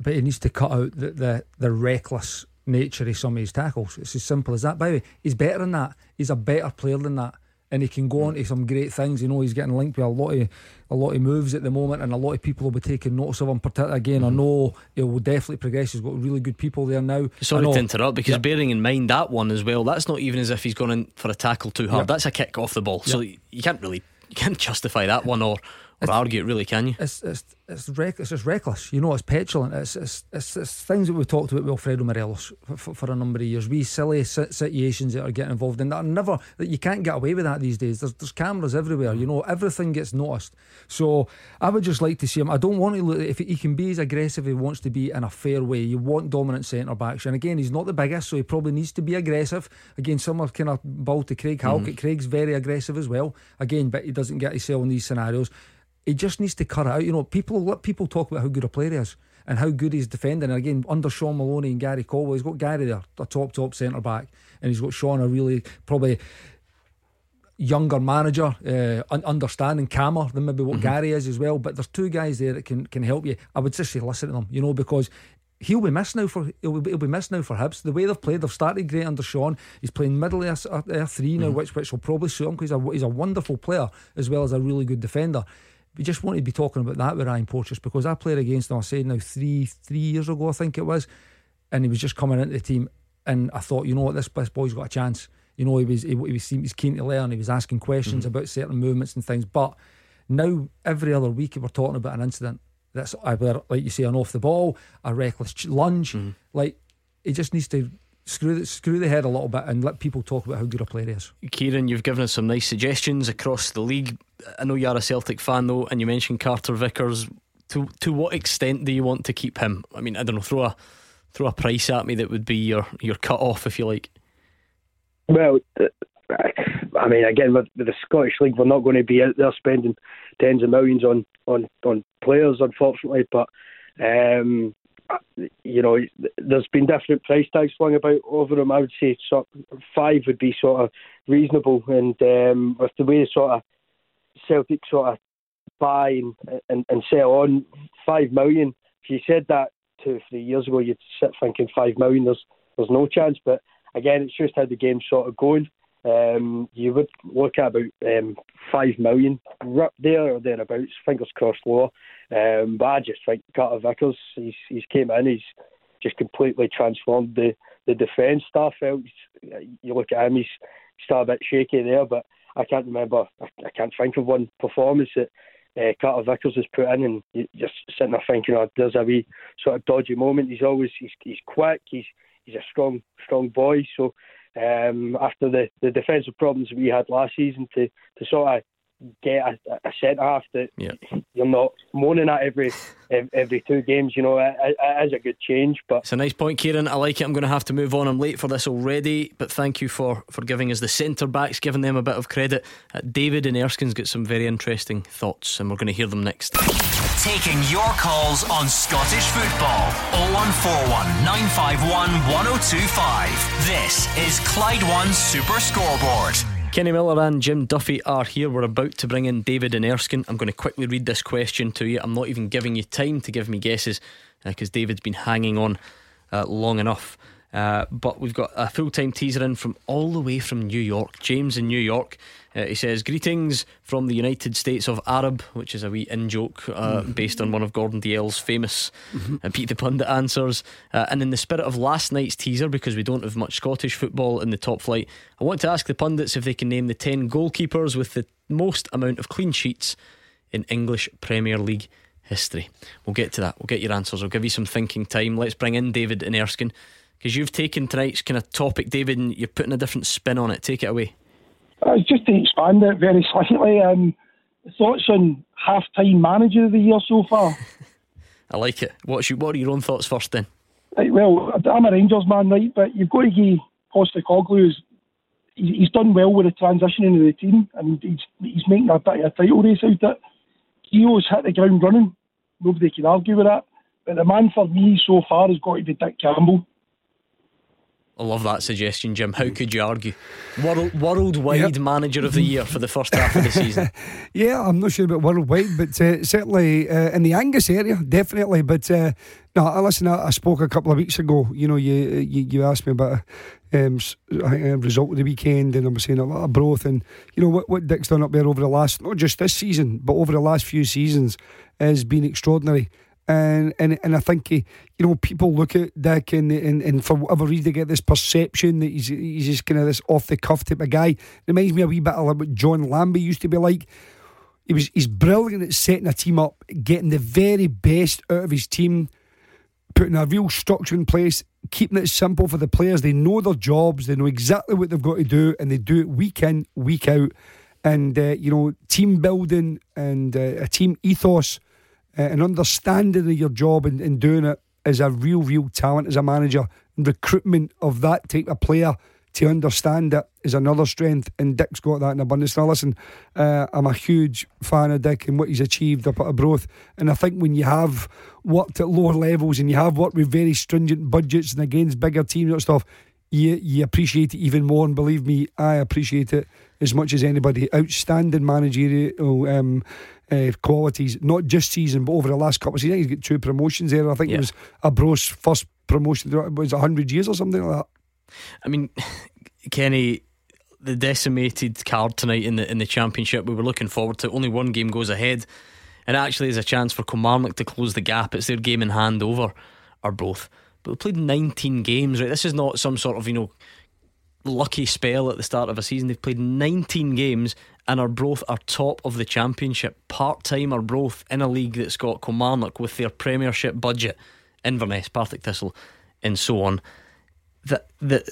but he needs to cut out the, the, the reckless nature of some of his tackles. It's as simple as that. By the way, he's better than that. He's a better player than that and he can go on to some great things. You know, he's getting linked with a lot of a lot of moves at the moment, and a lot of people will be taking notice of him. Particularly Again, mm-hmm. I know he will definitely progress. He's got really good people there now. Sorry to interrupt, because yep. bearing in mind that one as well, that's not even as if he's gone in for a tackle too hard. Yep. That's a kick off the ball, yep. so you can't really you can't justify that one or or argue it, really, can you? It's, it's it's, rec- it's just reckless. You know, it's petulant. It's, it's, it's, it's things that we've talked about with Alfredo Morelos for, for, for a number of years. We silly situations that are getting involved in that are never that you can't get away with that these days. There's, there's cameras everywhere. You know, everything gets noticed. So I would just like to see him. I don't want to look if he can be as aggressive. He wants to be in a fair way. You want dominant centre backs, and again, he's not the biggest, so he probably needs to be aggressive. Again, similar kind of ball to Craig Halkett. Mm-hmm. Craig's very aggressive as well. Again, but he doesn't get himself in these scenarios. He just needs to cut it out. You know, people let people talk about how good a player he is and how good he's defending. And again, under Shaun Maloney and Gary Caldwell, he's got Gary there, a top top centre back, and he's got Shaun a really probably younger manager, uh, understanding, calmer than maybe what mm-hmm. Gary is as well. But there's two guys there that can can help you. I would just say listen to them, you know, because he'll be missed now for he'll be, he'll be missed now for Hibs. The way they've played, they've started great under Shaun. He's playing middle air, air three now, mm-hmm. which which will probably suit him because he's a, he's a wonderful player as well as a really good defender. We just wanted to be talking about that with Ryan Porteous because I played against him. I said now three three years ago, I think it was, and he was just coming into the team, and I thought, you know what, this, this boy's got a chance. You know, he was he, he was he was keen to learn. He was asking questions mm-hmm. about certain movements and things. But now every other week we're talking about an incident that's either like you say an off the ball, a reckless lunge. Mm-hmm. Like he just needs to screw the, screw the head a little bit and let people talk about how good a player he is. Kieran, you've given us some nice suggestions across the league. I know you're a Celtic fan though, and you mentioned Carter Vickers. To to what extent do you want to keep him? I mean, I don't know. Throw a throw a price at me that would be your your cut off, if you like. Well, I mean, again with, with the Scottish League, we're not going to be out there spending tens of millions on on on players, unfortunately. But um, you know, there's been different price tags flung about over them. I would say sort of five would be sort of reasonable, and um, with the way sort of Celtic sort of buy and, and, and sell on five million. If you said that two or three years ago, you'd sit thinking five million. There's there's no chance, but again, it's just how the game's sort of going. Um, you would look at about um, five million there or thereabouts. Fingers crossed, lower. Um, but I just think Carter Vickers, he's he's came in, he's just completely transformed the the defence stuff. You look at him, he's still a bit shaky there, but I can't remember. I, I can't think of one performance that uh, Carter Vickers has put in, and just sitting there thinking, oh, there's a wee sort of dodgy moment. He's always he's he's quick. He's he's a strong strong boy. So um, after the the defensive problems we had last season, to to sort of get a, a centre half that yep. you're not moaning at every every two games. You know, it, it is a good change. But it's a nice point, Kieran. I like it. I'm going to have to move on. I'm late for this already, but thank you for for giving us the centre backs, giving them a bit of credit. Uh, David and Erskine's got some very interesting thoughts, and we're going to hear them next. Taking your calls on Scottish football 0141 951 1025. This is Clyde One Super Scoreboard. Kenny Miller and Jim Duffy are here. We're about to bring in David and Erskine. I'm going to quickly read this question to you. I'm not even giving you time to give me guesses because uh, David's been hanging on uh, long enough. Uh, but we've got a full time teaser in from all the way from New York. James in New York. Uh, he says, Greetings from the United States of Arab, which is a wee in joke uh, mm-hmm. based on one of Gordon Dalziel's famous mm-hmm. Uh, Pete the Pundit answers. Uh, and in the spirit of last night's teaser, because we don't have much Scottish football in the top flight, I want to ask the pundits if they can name the 10 goalkeepers with the most amount of clean sheets in English Premier League history. We'll get to that. We'll get your answers. I'll give you some thinking time. Let's bring in David and Erskine because you've taken tonight's kind of topic, David, and you're putting a different spin on it. Take it away. Uh, just to expand it very slightly, um, thoughts on half-time manager of the year so far. I like it. What's you, what are your own thoughts first then? Right, well, I'm a Rangers man, right, but you've got to give Postecoglou he's done well with the transition into the team, and he's he's making a bit of a title race out of it. Gio's hit the ground running. Nobody can argue with that. But the man for me so far has got to be Dick Campbell. I love that suggestion, Jim. How could you argue? World, worldwide yep. manager of the year for the first half of the season. yeah, I'm not sure about worldwide, but uh, certainly uh, in the Angus area, definitely. But uh, no, listen, I, I, spoke a couple of weeks ago. You know, you you, you asked me about um, a result of the weekend, and I was saying a lot of growth. And you know what what Dick's done up there over the last, not just this season, but over the last few seasons, has been extraordinary and and and I think he, you know people look at Dick and, and and for whatever reason they get this perception that he's he's just kind of this off the cuff type of guy. It reminds me a wee bit of what John Lambie used to be like. he was he's brilliant at setting a team up, getting the very best out of his team, putting a real structure in place, keeping it simple for the players. They know their jobs, they know exactly what they've got to do, and they do it week in, week out. And uh, you know, team building and uh, a team ethos uh, and understanding of your job and, and doing it is a real, real talent as a manager. And recruitment of that type of player to understand it is another strength, and Dick's got that in abundance. Now, listen, uh, I'm a huge fan of Dick and what he's achieved up at Arbroath, and I think when you have worked at lower levels and you have worked with very stringent budgets and against bigger teams and stuff, you you appreciate it even more. And believe me, I appreciate it as much as anybody. Outstanding managerial. Um, uh, qualities, not just season, but over the last couple of seasons. He's got two promotions there. I think yeah. it was Arbroath's first promotion. It was 100 years or something like that. I mean, Kenny, the decimated card tonight in the in the championship. We were looking forward to. Only one game goes ahead, and actually, is a chance for Kilmarnock to close the gap. It's their game in hand over Arbroath. But we played 19 games. Right, this is not some sort of you know lucky spell at the start of a season. They've played 19 games and Arbroath are top of the championship. Part time Arbroath in a league that's got Kilmarnock with their Premiership budget, Inverness, Partick Thistle, and so on. That that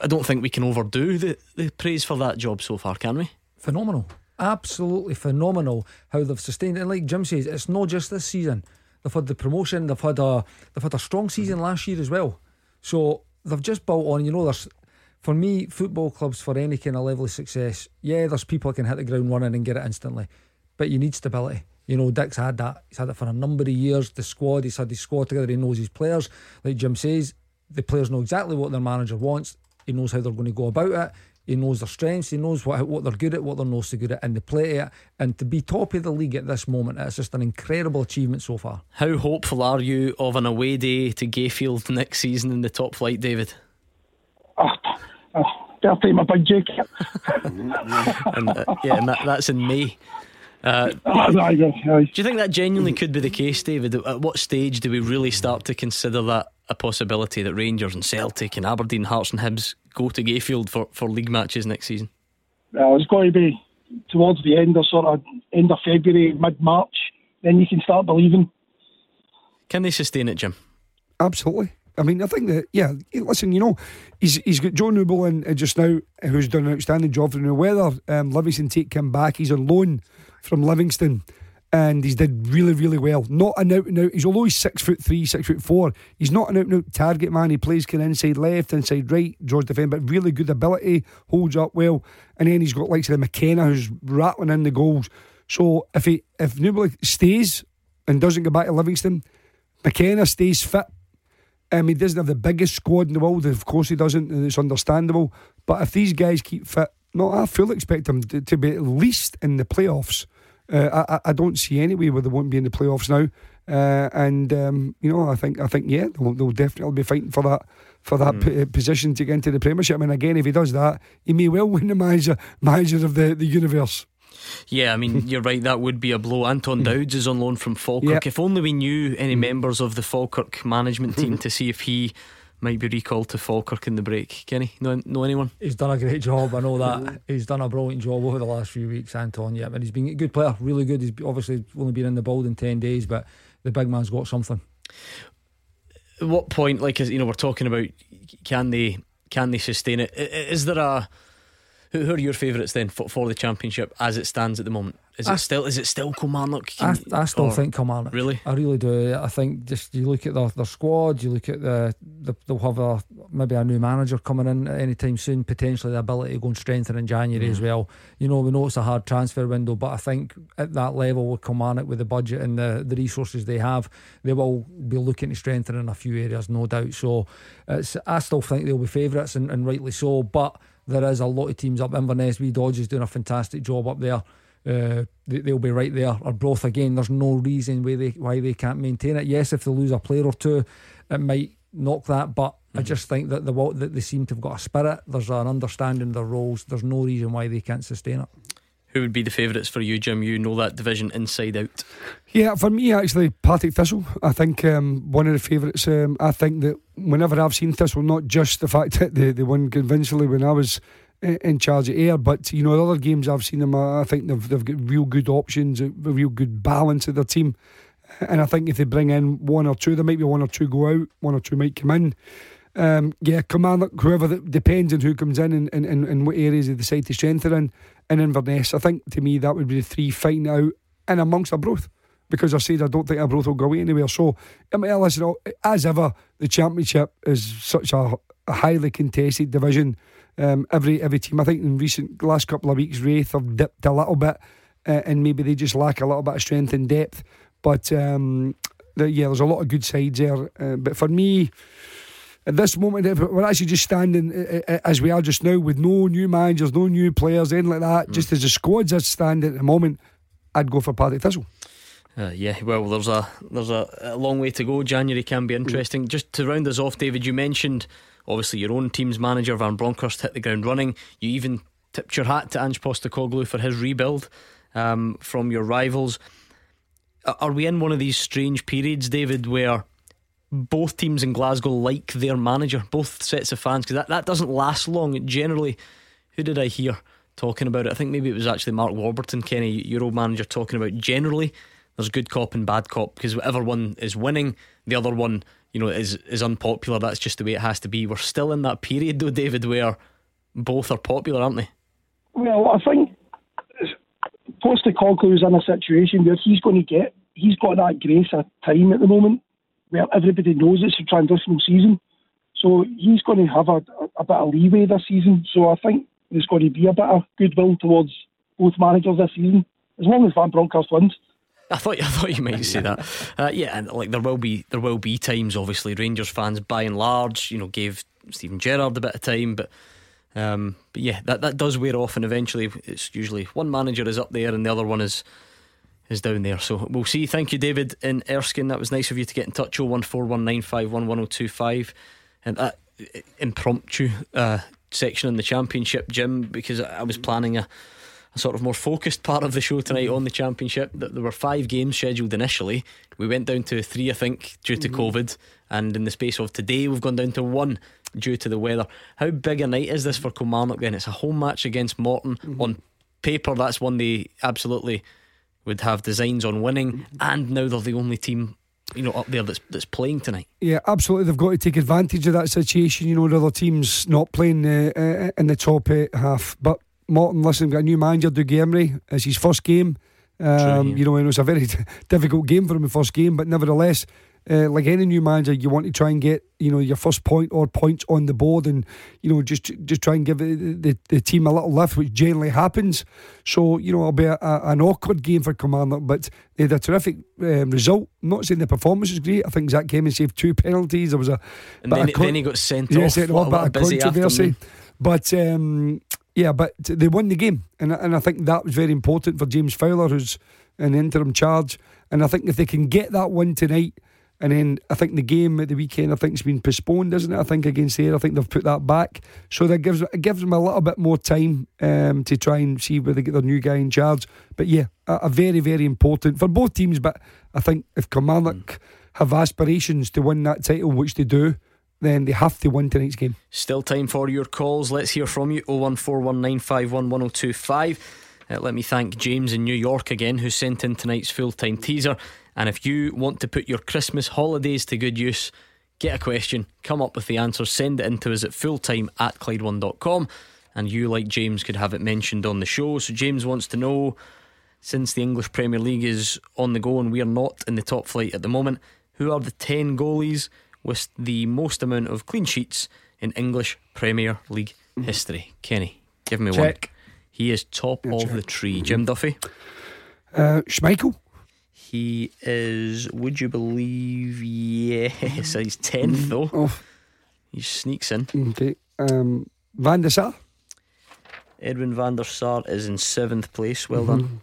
I don't think we can overdo the, the praise for that job so far, can we? Phenomenal. Absolutely phenomenal how they've sustained it. And like Jim says, it's not just this season. They've had the promotion, they've had a they've had a strong season last year as well. So they've just built on, you know, there's for me, football clubs for any kind of level of success, yeah, there's people that can hit the ground running and get it instantly. But you need stability. You know, Dick's had that. He's had it for a number of years. The squad, he's had his squad together. He knows his players. Like Jim says, the players know exactly what their manager wants. He knows how they're going to go about it. He knows their strengths. He knows what what they're good at, what they're not so good at, and they play it. And to be top of the league at this moment, it's just an incredible achievement so far. How hopeful are you of an away day to Gayfield next season in the top flight, David? Oh, oh, better take my big jacket. and, uh, yeah, and that, that's in May. Uh, oh, do you think that genuinely could be the case, David? At what stage do we really start to consider that a possibility that Rangers and Celtic and Aberdeen, Hearts and Hibs go to Gayfield for, for league matches next season? Well, it's going to be towards the end of sort of end of February, mid March. Then you can start believing. Can they sustain it, Jim? Absolutely. I mean, I think that yeah. Listen, you know, he's he's got Joel Nouble in uh, just now, who's done an outstanding job for him. Whether um, Livingston take him back, he's on loan from Livingston and he's did really, really well. Not an out and out. He's although he's six foot three, six foot four. He's not an out and out target man. He plays of inside left, inside right, draws defend, but really good ability, holds up well. And then he's got likes of the McKenna who's rattling in the goals. So if he if Nouble stays and doesn't go back to Livingston, McKenna stays fit. Um, he doesn't have the biggest squad in the world. Of course, he doesn't, and it's understandable. But if these guys keep fit, no, I fully expect him to, to be at least in the playoffs. Uh, I, I don't see any way where they won't be in the playoffs now. Uh, and um, you know, I think I think yeah, they'll, they'll definitely be fighting for that for that mm. p- position to get into the Premiership. And again, if he does that, he may well win the manager manager of the, the universe. Yeah, I mean, you're right. That would be a blow. Anton. Dowds is on loan from Falkirk. Yep. If only we knew any hmm. members of the Falkirk management team to see if he might be recalled to Falkirk in the break. Kenny, know, know anyone? He's done a great job. I know that. he's done a brilliant job over the last few weeks, Anton. Yeah, but he's been a good player, really good. He's obviously only been in the build in 10 days, but the big man's got something. At what point, like, you know, we're talking about can they can they sustain it? Is there a who, who are your favourites then for, for the championship as it stands at the moment? Is it still is it still Kilmarnock? I, I still or, think Kilmarnock. Really, I really do. I think just you look at their, their squad, you look at the, the they'll have a maybe a new manager coming in anytime soon. Potentially the ability to go and strengthen in January mm. as well. You know, we know it's a hard transfer window, but I think at that level with Kilmarnock, with the budget and the, the resources they have, they will be looking to strengthen in a few areas, no doubt. So, it's I still think they'll be favourites and, and rightly so, but there is a lot of teams up. Inverness, We Dodge is doing a fantastic job up there. Uh, they, will be right there. Arbroath again. There's no reason why they why they can't maintain it. Yes, if they lose a player or two, it might knock that. But mm-hmm. I just think that the that they seem to have got a spirit. There's an understanding of their roles. There's no reason why they can't sustain it. Who would be the favourites for you, Jim? You know that division inside out. Yeah, for me, actually, Partick Thistle. I think um, one of the favourites. Um, I think that whenever I've seen Thistle, not just the fact that they, they won convincingly when I was in charge of Ayr. But you know, the other games I've seen them, I think they've they've got real good options, a real good balance of their team. And I think if they bring in one or two, there might be one or two go out, one or two might come in. Um, yeah, Commander, whoever that depends on who comes in and, and, and, what areas they decide to strengthen in. Inverness, I think to me that would be the three fighting out and amongst Arbroath. Because I said I don't think Arbroath will go away anywhere. So, I mean, listen, as ever, the Championship is such a, a highly contested division. Um, every every team, I think, in recent last couple of weeks, Raith have dipped a little bit, uh, and maybe they just lack a little bit of strength and depth. But um, the, yeah, there's a lot of good sides there. Uh, but for me, at this moment, we're actually just standing uh, uh, as we are just now with no new managers, no new players, anything like that. Mm. Just as the squads are standing at the moment, I'd go for Partick Thistle. Uh, yeah, well, there's a there's a, a, long way to go. January can be interesting. Mm. Just to round us off, David, you mentioned obviously your own team's manager Van Bronckhorst hit the ground running. You even tipped your hat to Ange Postecoglou for his rebuild um, from your rivals. Are we in one of these strange periods, David, where both teams in Glasgow like their manager, both sets of fans, because that, that doesn't last long. Generally, who did I hear talking about it? I think maybe it was actually Mark Warburton, Kenny, your old manager, talking about generally there's good cop and bad cop because whatever one is winning, the other one, you know, is is unpopular. That's just the way it has to be. We're still in that period though, David, where both are popular, aren't they? Well, I think Postecoglou is in a situation where he's going to get he's got that grace of time at the moment where everybody knows it's a transitional season. So he's going to have a, a, a bit of leeway this season. So I think there's going to be a bit of goodwill towards both managers this season, as long as Van Bronckhorst wins. I thought I thought you might say that. Uh, yeah, and like there will be there will be times. Obviously, Rangers fans by and large, you know, gave Steven Gerrard a bit of time, but um, but yeah, that that does wear off, and eventually it's usually one manager is up there and the other one is is down there. So we'll see. Thank you, David in Erskine. That was nice of you to get in touch. Oh one four one nine five one one zero oh two five, and that impromptu uh, section in the championship, Jim, because I was planning a, a, sort of more focused part of the show tonight on the championship. That there were five games scheduled initially. We went down to three, I think, due to mm-hmm. COVID, and in the space of today, we've gone down to one due to the weather. How big a night is this for Kilmarnock? Then it's a home match against Morton mm-hmm. on paper. That's one they absolutely would have designs on winning, and now they're the only team you know up there that's that's playing tonight. Yeah, absolutely. They've got to take advantage of that situation. You know, the other teams not playing uh, uh, in the top uh, half. But Morton, listen, got a new manager, Dougie Imrie. It's his first game. Um, True, yeah. You know, it was a very difficult game for him, the first game, but nevertheless, uh, like any new manager, you want to try and get you know your first point or points on the board, and you know just just try and give the, the, team a little lift, which generally happens. So you know it'll be a, a, an awkward game for Commander, but they had a terrific um, result. I'm not saying the performance was great. I think Zach came and saved two penalties. There was a and then, then he got sent yeah, off. Sent off, a controversy, but. Um, yeah, but they won the game, and and I think that was very important for James Fowler, who's in interim charge. And I think if they can get that one tonight, and then I think the game at the weekend, I think it's been postponed, isn't it? I think against there, I think they've put that back, so that gives it gives them a little bit more time um, to try and see where they get their new guy in charge. But yeah, a, a very very important for both teams. But I think if Kilmarnock mm. have aspirations to win that title, which they do, then they have to win tonight's game. Still time for your calls. Let's hear from you. 01419511025. Uh, let me thank James in New York again, who sent in tonight's full time teaser. And if you want to put your Christmas holidays to good use, get a question, come up with the answer, send it in to us at fulltime at Clyde1.com. And you, like James, could have it mentioned on the show. So, James wants to know since the English Premier League is on the go and we are not in the top flight at the moment, who are the 10 goalies with the most amount of clean sheets in English Premier League history? Kenny, give me Cech. one. He is top yeah, of Cech. the tree. Jim Duffy? Uh, Schmeichel. He is, would you believe, yes, he's 10th mm, though. Oh. He sneaks in. Okay. Um, Van der Sar? Edwin van der Sar is in seventh place. Well mm-hmm. done.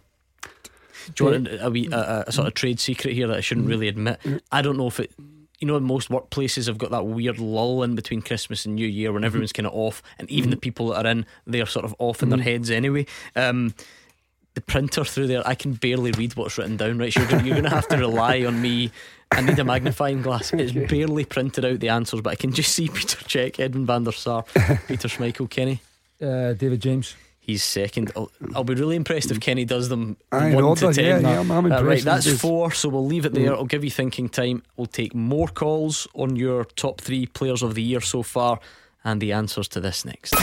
Do you want a, a, a, a, sort of trade secret here that I shouldn't really admit? Mm. I don't know if it. You know, most workplaces have got that weird lull in between Christmas and New Year when mm-hmm. everyone's kind of off, and even the mm-hmm. people that are in, they're sort of off in their heads anyway. Um, the printer through there, I can barely read what's written down. Right, so you're, you're going to have to rely on me. I need a magnifying glass. It's barely printed out the answers, but I can just see Peter Cech, Edwin van der Sar, Peter Schmeichel, Kenny. Uh, David James. He's second. I'll, I'll be really impressed if Kenny does them Aye, in one order, to ten. yeah, yeah, I'm- I'm Uh, right, that's four. So we'll leave it there. Mm. I'll give you thinking time. We'll take more calls on your top three players of the year so far, and the answers to this next.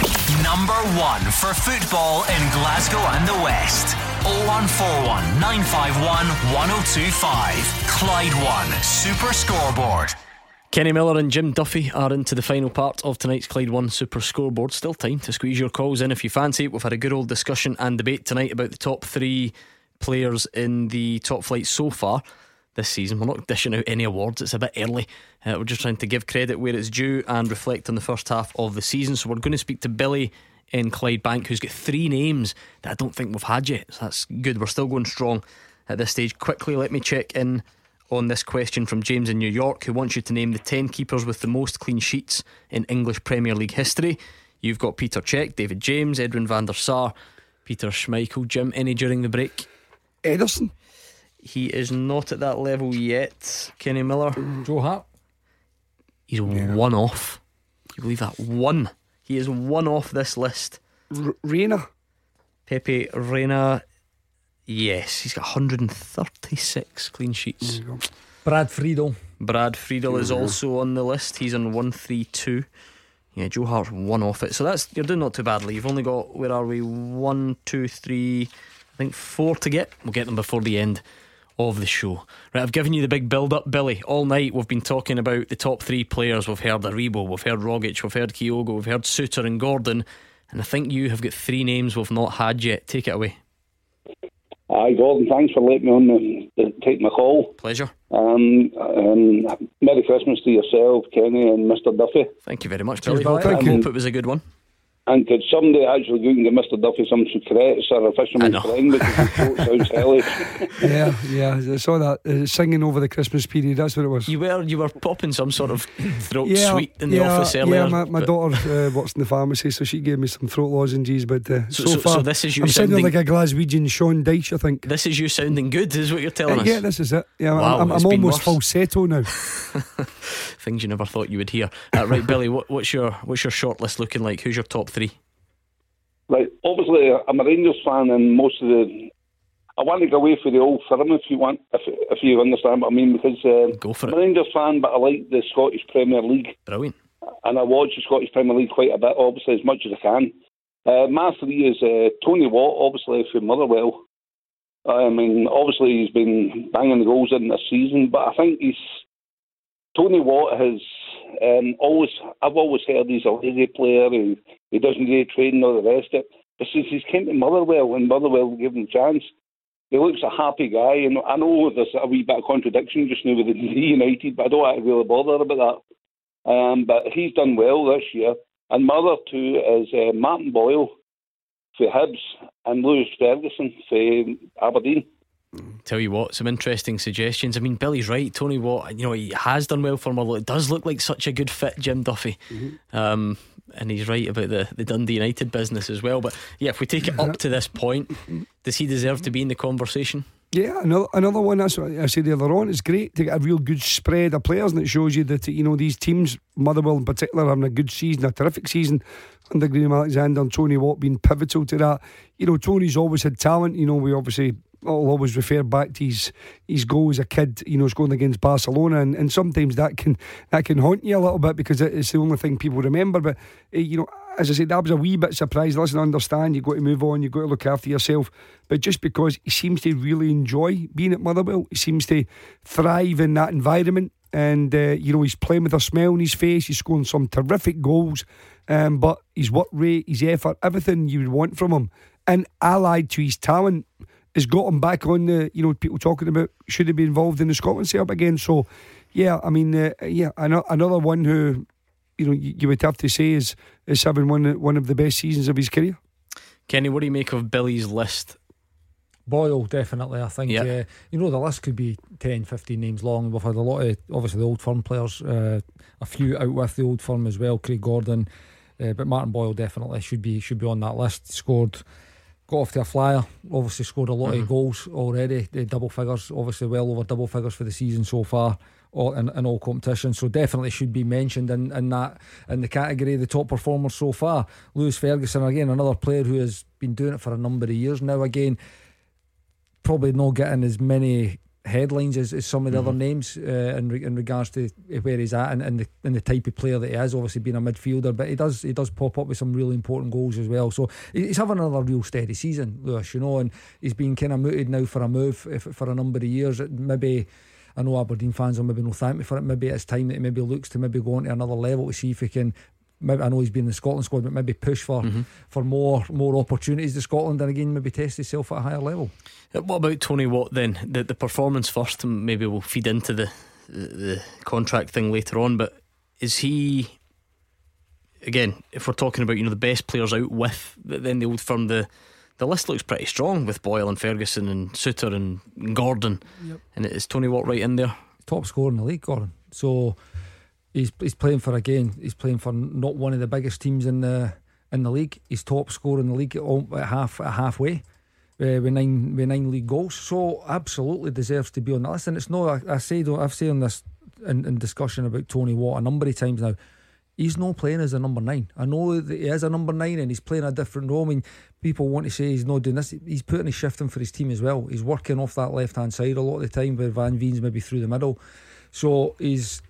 Number one for football in Glasgow and the West. 0141 951 1025. Clyde One Super Scoreboard. Kenny Miller and Jim Duffy are into the final part of tonight's Clyde One Super Scoreboard. Still time to squeeze your calls in if you fancy it. We've had a good old discussion and debate tonight about the top three players in the top flight so far this season. We're not dishing out any awards, it's a bit early. Uh, we're just trying to give credit where it's due and reflect on the first half of the season. So we're going to speak to Billy in Clyde Bank, who's got three names that I don't think we've had yet. So that's good. We're still going strong at this stage. Quickly, let me check in on this question from James in New York, who wants you to name the 10 keepers with the most clean sheets in English Premier League history. You've got Peter Cech, David James, Edwin van der Sar, Peter Schmeichel, Jim, any during the break? Ederson. He is not at that level yet. Kenny Miller. Joe Hart. He's one off. Can you believe that? One. He is one off this list. R- Reina. Pepe Reina. Yes, he's got 136 clean sheets. Brad Friedel. Brad Friedel is also on the list. He's on 132. Yeah, Joe Hart's one off it. So that's you're doing not too badly. You've only got where are we? One, two, three, I think four to get. We'll get them before the end of the show. Right, I've given you the big build up, Billy. All night we've been talking about the top three players. We've heard Aribo, we've heard Rogic, we've heard Kyogo, we've heard Souttar and Gordon. And I think you have got three names we've not had yet. Take it away. Aye, Gordon, thanks for letting me on the, the take my call. Pleasure. Um, um, Merry Christmas to yourself, Kenny, and Mr. Duffy. Thank you very much, Billy. Billy. Hope, Thank I you. hope it was a good one. And could somebody actually go and give Mr. Duffy some secrets or a fisherman's friend because his throat sounds hellish. yeah, yeah. I saw that uh, singing over the Christmas period. That's what it was. You were you were popping some sort of throat yeah, sweet in the yeah, office earlier. Yeah, my, my but- daughter uh, works in the pharmacy, so she gave me some throat lozenges. But uh, So- so, so- far, so this is you I'm sounding sounding- like a Glaswegian Sean Dyche, I think. This is you sounding good, is what you're telling Uh, us. yeah, this is it. Yeah, Wow, I'm, I'm, I'm almost worse. falsetto now. Things you never thought you would hear. Uh, right, Billy, what, what's your what's your shortlist looking like? Who's your top three? Right, obviously, I'm a Rangers fan, and most of the. I want to go away for the old firm if you want, if, if you understand what I mean, because uh, Go for I'm a Rangers fan, but I like the Scottish Premier League. Brilliant. And I watch the Scottish Premier League quite a bit, obviously, as much as I can. Uh, my three is uh, Tony Watt, obviously, for Motherwell. I mean, obviously, he's been banging the goals in this season, but I think he's. Tony Watt has um, always. I've always heard he's a lazy player. He, he doesn't do training or the rest of it. But since he's came to Motherwell and Motherwell gave him a chance, he looks a happy guy. And I know there's a wee bit of contradiction just now with the United, but I don't really bother about that. Um, but he's done well this year. And my other two is uh, Martin Boyle for Hibs and Lewis Ferguson for Aberdeen. Tell you what, some interesting suggestions. I mean, Billy's right. Tony Watt, you know, he has done well for Motherwell. It does look like such a good fit, Jim Duffy. Um, and he's right about the, the Dundee United business as well. But yeah, if we take it up to this point, does he deserve to be in the conversation? Yeah, another another one. That's what I said the other on. It's great to get a real good spread of players, and it shows you that you know these teams, Motherwell in particular, having a good season, a terrific season under Graham Alexander and Tony Watt being pivotal to that. You know, Tony's always had talent. You know, we obviously I'll always refer back to his his goal as a kid, you know, scoring against Barcelona, and, and sometimes that can that can haunt you a little bit because it's the only thing people remember. But eh, you know, as I said, that was a wee bit surprised. Listen, I understand you've got to move on, you've got to look after yourself. But just because he seems to really enjoy being at Motherwell, he seems to thrive in that environment. And uh, you know he's playing with a smile on his face. He's scoring some terrific goals, um, but his work rate, his effort, everything you would want from him, and allied to his talent, has got him back on the. You know, people talking about should he be involved in the Scotland setup again. So, yeah, I mean, uh, yeah, another one who, you know, you, you would have to say is is having one one of the best seasons of his career. Kenny, what do you make of Billy's list? Boyle, definitely. I think, Yeah. uh, you know, the list could be 10, 15 names long. We've had a lot of, obviously, the old firm players, uh, a few out with the old firm as well, Craig Gordon. Uh, but Martin Boyle definitely should be should be on that list. Scored, got off to a flyer. Obviously, scored a lot Mhm. of goals already. The double figures, obviously, well over double figures for the season so far. all, in, in all competitions. So definitely should be mentioned in, in that in the category of the top performers so far. Lewis Ferguson again, another player who has been doing it for a number of years now. Again, probably not getting as many headlines as, as some of the mm-hmm. other names uh, in, in regards to where he's at and, and, the, and the type of player that he is. Obviously, being a midfielder, but he does he does pop up with some really important goals as well. So he's having another real steady season, Lewis. You know, and he's been kind of mooted now for a move for a number of years. Maybe. I know Aberdeen fans will maybe not thank me for it. Maybe it's time that he maybe looks to maybe go on to another level to see if he can maybe I know he's been in the Scotland squad, but maybe push for mm-hmm. for more more opportunities to Scotland and again maybe test himself at a higher level. Uh, what about Tony Watt then? The the performance first, and maybe we'll feed into the, the the contract thing later on. But is he again? If we're talking about you know the best players out with, then the old firm the. The list looks pretty strong with Boyle and Ferguson and Souttar and Gordon. Yep. And is Tony Watt right in there? Top scorer in the league, Gordon. So He's he's playing for again. He's playing for not one of the biggest teams in the in the league. He's top scorer in the league at half at halfway. Uh, with nine with nine league goals, so absolutely deserves to be on the list. And it's not. I, I say, I've said on this in, in, discussion about Tony Watt a number of times now. He's not playing as a number nine. I know that he is a number nine and he's playing a different role. I mean, people want to say he's not doing this. He's putting his shifting for his team as well. He's working off that left hand side a lot of the time where Van Veen's maybe through the middle. So he's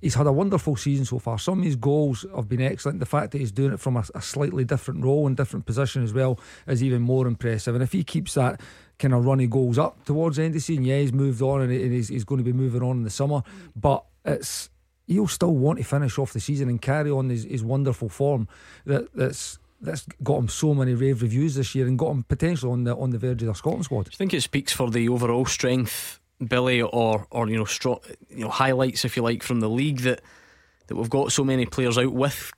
he's had a wonderful season so far. Some of his goals have been excellent. The fact that he's doing it from a, a, slightly different role and different position as well is even more impressive. And if he keeps that kind of runny goals up towards the end of the season, yeah, he's moved on and he's, he's going to be moving on in the summer. But it's he'll still want to finish off the season and carry on his, his wonderful form that that's that's got him so many rave reviews this year and got him potentially on the on the verge of the Scotland squad. You think it speaks for the overall strength Billy, or or you know, you know, highlights if you like from the league that that we've got so many players out with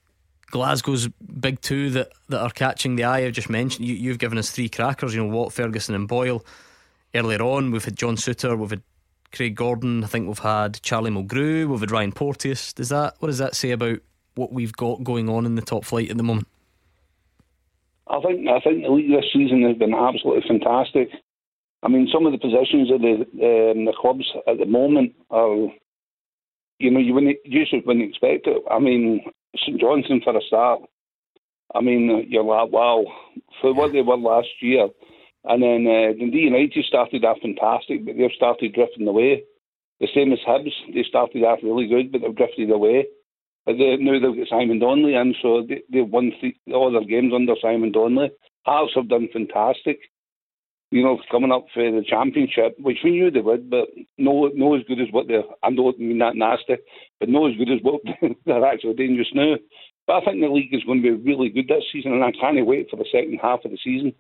Glasgow's big two that, that are catching the eye. I've just mentioned you, you've given us three crackers. You know, Watt, Ferguson, and Boyle. Earlier on, we've had John Souttar, we've had Craig Gordon. I think we've had Charlie Mulgrew, we've had Ryan Porteous. Does that what does that say about what we've got going on in the top flight at the moment? I think I think the league this season has been absolutely fantastic. I mean, some of the positions of the um, the clubs at the moment are, you know, you wouldn't usually wouldn't expect it. I mean, St Johnstone for a start. I mean, you're like, wow, for what they were last year. And then uh, Dundee United started off fantastic, but they've started drifting away. The same as Hibs, they started off really good, but they've drifted away. But they, now they've got Simon Donnelly in, so they, they've won three, all their games under Simon Donnelly. Hearts have done fantastic you know, coming up for the championship, which we knew they would, but no, no as good as what they're. I don't mean that nasty, but no as good as what they're actually doing just now. But I think the league is going to be really good this season, and I can't wait for the second half of the season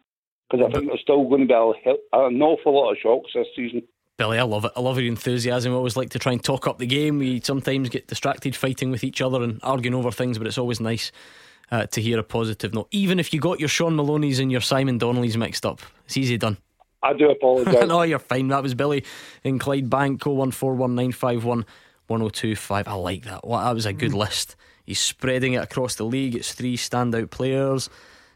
because I think there's still going to be a, an awful lot of shocks this season. Billy, I love it. I love your enthusiasm. I always like to try and talk up the game. We sometimes get distracted fighting with each other and arguing over things, but it's always nice uh, to hear a positive note. Even if you got your Shaun Maloney's and your Simon Donnelly's mixed up, it's easy done. I do apologise. no, you're fine. That was Billy in Clyde Clydebank, 01419511025. I like that. Well, that was a good mm. list. He's spreading it across the league. It's three standout players.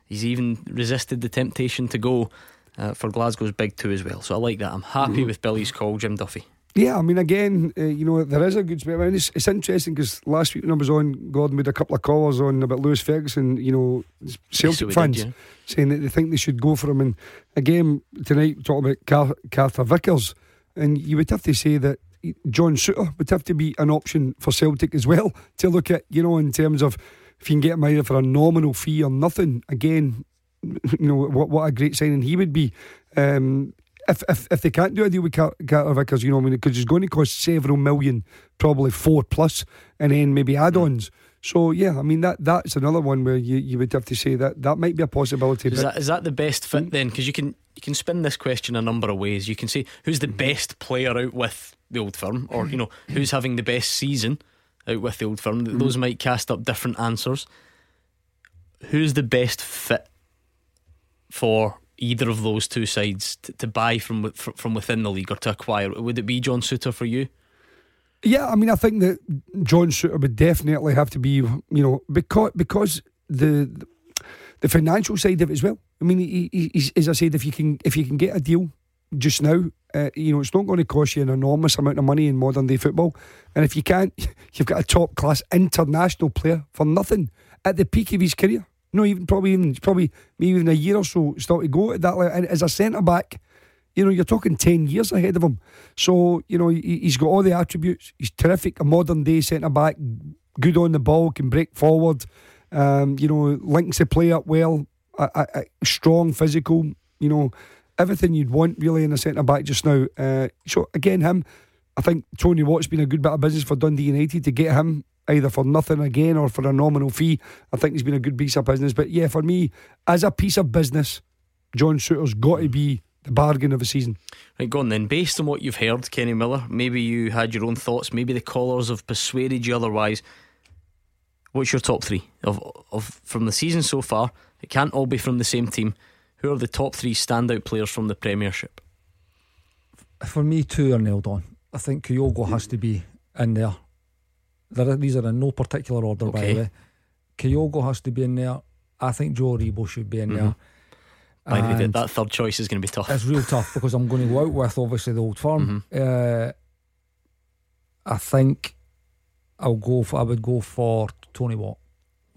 He's even resisted the temptation to go uh, for Glasgow's big two as well. So I like that. I'm happy mm. with Billy's call, Jim Duffy. Yeah, I mean, again, uh, you know, there is a good split. I mean, it's, it's interesting because last week when I was on, Gordon made a couple of callers on about Lewis Ferguson, you know, Celtic fans did, yeah. saying that they think they should go for him. And again, tonight, talking about Car- Carter Vickers, and you would have to say that John Souttar would have to be an option for Celtic as well to look at, you know, in terms of if you can get him either for a nominal fee or nothing. Again, you know, what, what a great signing he would be. Um, if, if if they can't do a deal with Carter Vickers, you know, I mean, because it's going to cost several million, probably four plus, and then maybe add-ons. So yeah, I mean that that's another one where you, you would have to say that that might be a possibility. Is that is that the best fit then? Because you can you can spin this question a number of ways. You can say who's the best player out with the old firm, or you know who's having the best season out with the old firm. Mm-hmm. Those might cast up different answers. Who's the best fit for either of those two sides to, to buy from from within the league or to acquire? Would it be John Souttar for you? Yeah, I mean, I think that John Souttar would definitely have to be, you know, because because the the financial side of it as well. I mean, he, he, as I said, if you can if you can get a deal just now. Uh, you know, it's not going to cost you an enormous amount of money in modern day football. And if you can't, you've got a top class international player for nothing at the peak of his career. No, even probably even probably maybe even a year or so still to go at that level. And as a centre back, you know, you're talking ten years ahead of him. So you know, he, he's got all the attributes. He's terrific, a modern day centre back, good on the ball, can break forward. Um, you know, links the play up well, a, a, a strong physical. You know, everything you'd want really in a centre back just now. Uh, so again, him, I think Tony Watt's been a good bit of business for Dundee United to get him either for nothing again or for a nominal fee. I think he's been a good piece of business. But yeah, for me, as a piece of business, John Souttar's got to be the bargain of the season. Right, go on then. Based on what you've heard, Kenny Miller, maybe you had your own thoughts, maybe the callers have persuaded you otherwise. What's your top three of of from the season so far? It can't all be from the same team. Who are the top three standout players from the Premiership? For me, two are nailed on. I think Kyogo has to be in there. There these are in no particular order, by the way. Kyogo has to be in there. I think Joe Aribo should be in there. By the way, that- And that third choice is going to be tough. It's real tough because I'm going to go out with obviously the old firm. Mm-hmm. Uh, I think I'll go for. I would go for Tony Watt.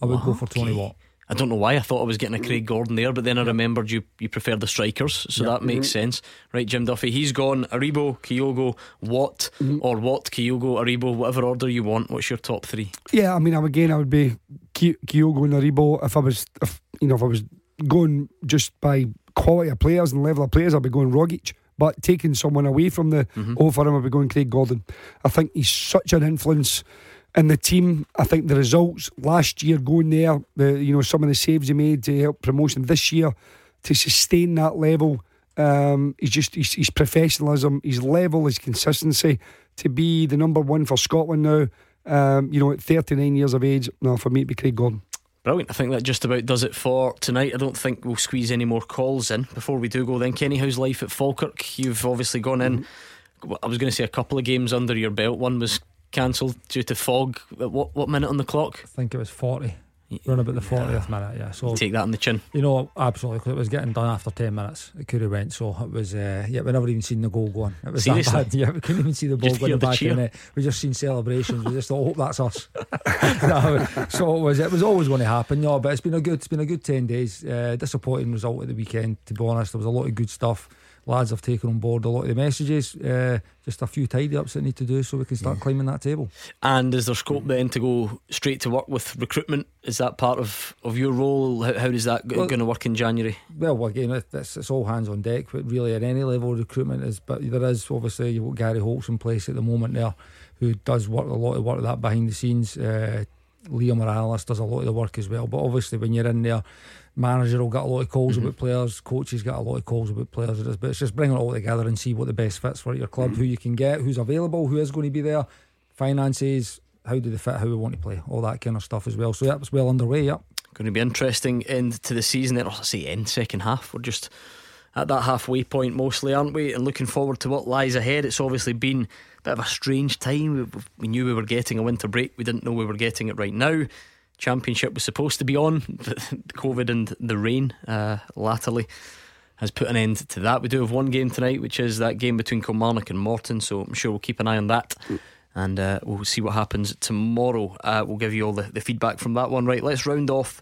I would go for Tony Watt. I don't know why I thought I was getting a Craig Gordon there, but then I remembered you you prefer the strikers, so Yeah. that makes Mm-hmm. sense. Right, Jim Duffy, he's gone. Aribo, Kyogo, Watt, Mm-hmm. or Watt, Kyogo, Aribo, whatever order you want. What's your top three? Yeah, I mean, again, I would be Kyogo and Aribo. If I was, if you know, if I was going just by quality of players and level of players, I'd be going Rogic. But taking someone away from the for him, I'd be going Craig Gordon. I think he's such an influence in the team. I think the results last year going there, the you know some of the saves he made to help promotion this year to sustain that level. Um, he's just he's, his professionalism, his level, his consistency to be the number one for Scotland now. Um, you know, at 39 years of age, no, for me, it'd be Craig Gordon. Brilliant. I think that just about does it for tonight. I don't think we'll squeeze any more calls in before we do go. Then, Kenny, how's life at Falkirk? You've obviously gone in. Mm-hmm. I was going to say a couple of games under your belt. One was cancelled due to fog. What what minute on the clock? I think it was 40. Run about the 40th minute, yeah. So Take that on the chin. You know, absolutely, because it was getting done after 10 minutes. It could have went. So it was, uh, yeah, we never even seen the goal going. It was Seriously? that bad. Yeah, we couldn't even see the ball Just going in the back cheer. of. We just seen celebrations. we just thought, hope that's us. No, so it was, it was always going to happen. No, but it's been a good, it's been a good 10 days. Uh, disappointing result at the weekend, to be honest. There was a lot of good stuff. Lads have taken on board a lot of the messages. Uh, just a few tidy ups that need to do so we can start climbing that table. And is there scope then to go straight to work with recruitment? Is that part of, of your role? How, how is that Well- going to work in January? Well, again, it- it's, it's all hands on deck, but really at any level of recruitment is. But there is obviously you've got Gary Holt's in place at the moment there, who does work a lot of work of that behind the scenes. Uh, Liam Morales does a lot of the work as well. But obviously, when you're in there, manager will get a lot of calls mm-hmm. about players, coaches get a lot of calls about players. It is, but it's just bringing it all together and see what the best fits for your club, mm-hmm. who you can get, who's available, who is going to be there, finances. How do they fit? How we want to play? All that kind of stuff as well. So yeah, it's well underway. Yeah. Going to be interesting end to the season. Or I say end second half. We're just at that halfway point mostly, aren't we? And looking forward to what lies ahead. It's obviously been a bit of a strange time. We, we knew we were getting a winter break. We didn't know we were getting it right now. Championship was supposed to be on, but COVID and the rain uh, latterly has put an end to that. We do have one game tonight, which is that game between Kilmarnock and Morton. So I'm sure we'll keep an eye on that. And uh, we'll see what happens tomorrow. Uh, we'll give you all the, the feedback from that one. Right, let's round off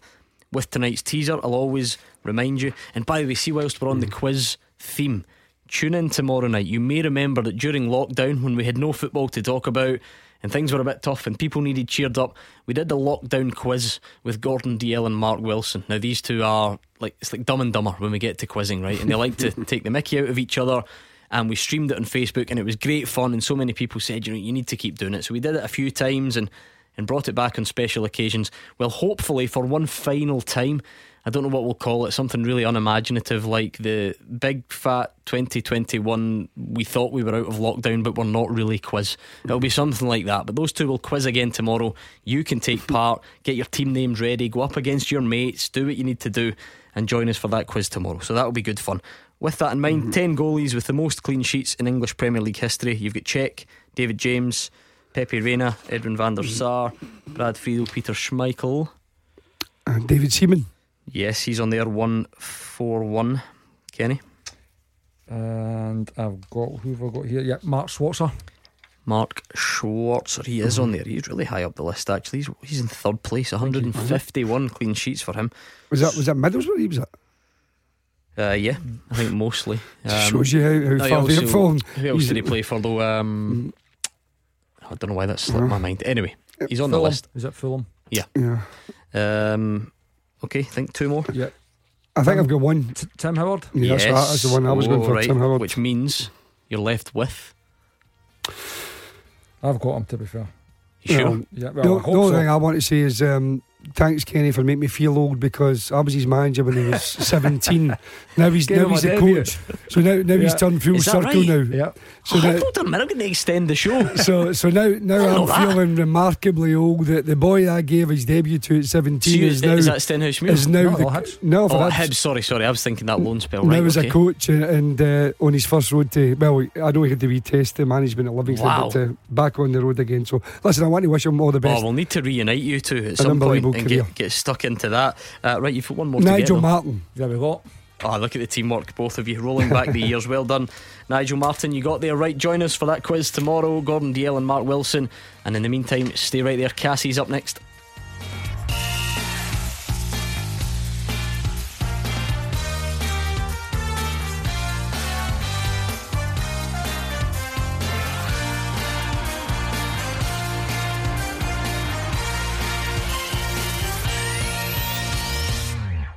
with tonight's teaser. I'll always remind you. And by the way, see, whilst we're on the quiz theme, tune in tomorrow night. You may remember that during lockdown, when we had no football to talk about and things were a bit tough and people needed cheered up, we did the lockdown quiz with Gordon Dalziel and Mark Wilson. Now, these two are like, it's like dumb and dumber when we get to quizzing, right? And they like to take the mickey out of each other. And we streamed it on Facebook and it was great fun. And so many people said, you know, you need to keep doing it. So we did it a few times and and brought it back on special occasions. Well, hopefully for one final time, I don't know what we'll call it, something really unimaginative like the big fat 2021. We thought we were out of lockdown, but we're not really quiz. It'll be something like that. But those two will quiz again tomorrow. You can take part, get your team names ready, go up against your mates, do what you need to do, and join us for that quiz tomorrow. So that'll be good fun. With that in mind, mm-hmm. 10 goalies with the most clean sheets in English Premier League history. You've got Cech, David James, Pepe Reina, Edwin van der Sar, Brad Friedel, Peter Schmeichel. And David Seaman. Yes, he's on there 141. Kenny? And I've got who have I got here? Yeah, Mark Schwarzer. Mark Schwarzer, he is on there. He's really high up the list. Actually, he's he's in third place. 151 clean sheets for him. Was that was that Middlesbrough? He was at? Uh, yeah, I think mostly. Um, Shows you how, how no, far they've also- fallen. Who else He's- did he play for though? Um, I don't know why that slipped my mind. Anyway, he's on the list. Is it Fulham? Yeah. Yeah. Um, okay, I think two more. Yeah. I think I've got one. T- Tim Howard. Yeah, that's, that's the one I was going Oh, for. right, Tim Howard. Which means you're left with. I've got him to be fair. You sure? Um, Yeah, the, well, I the only so. thing I want to say is um, thanks Kenny for making me feel old because I was his manager when he was 17. Now he's now he's the coach. So now now he's turned full circle right? now. Yeah. So oh, now, hold on a I'm going to extend the show. so so now now I'm that. feeling remarkably old. That the boy I gave his debut to at 17 So you- is now is that Stenhousemuir? is now No, the, Hibs. no for Oh, Hibs. Sorry, sorry. I was thinking that loan spell. now Right, as okay. a coach and, and uh, on his first road to well I know he had to retest the management at Livingston Wow. but uh, back on the road again so listen I want to wish him all the Oh, best we'll need to reunite you two at some point unbelievable and career. get, get stuck into that. Uh, right, you've got one more Nigel Martyn There we go. Oh, look at the teamwork, both of you, rolling back the years. Well done, Nigel Martyn. You got there right. Join us for that quiz tomorrow. Gordon Dalziel and Mark Wilson. And in the meantime, stay right there. Cassie's up next.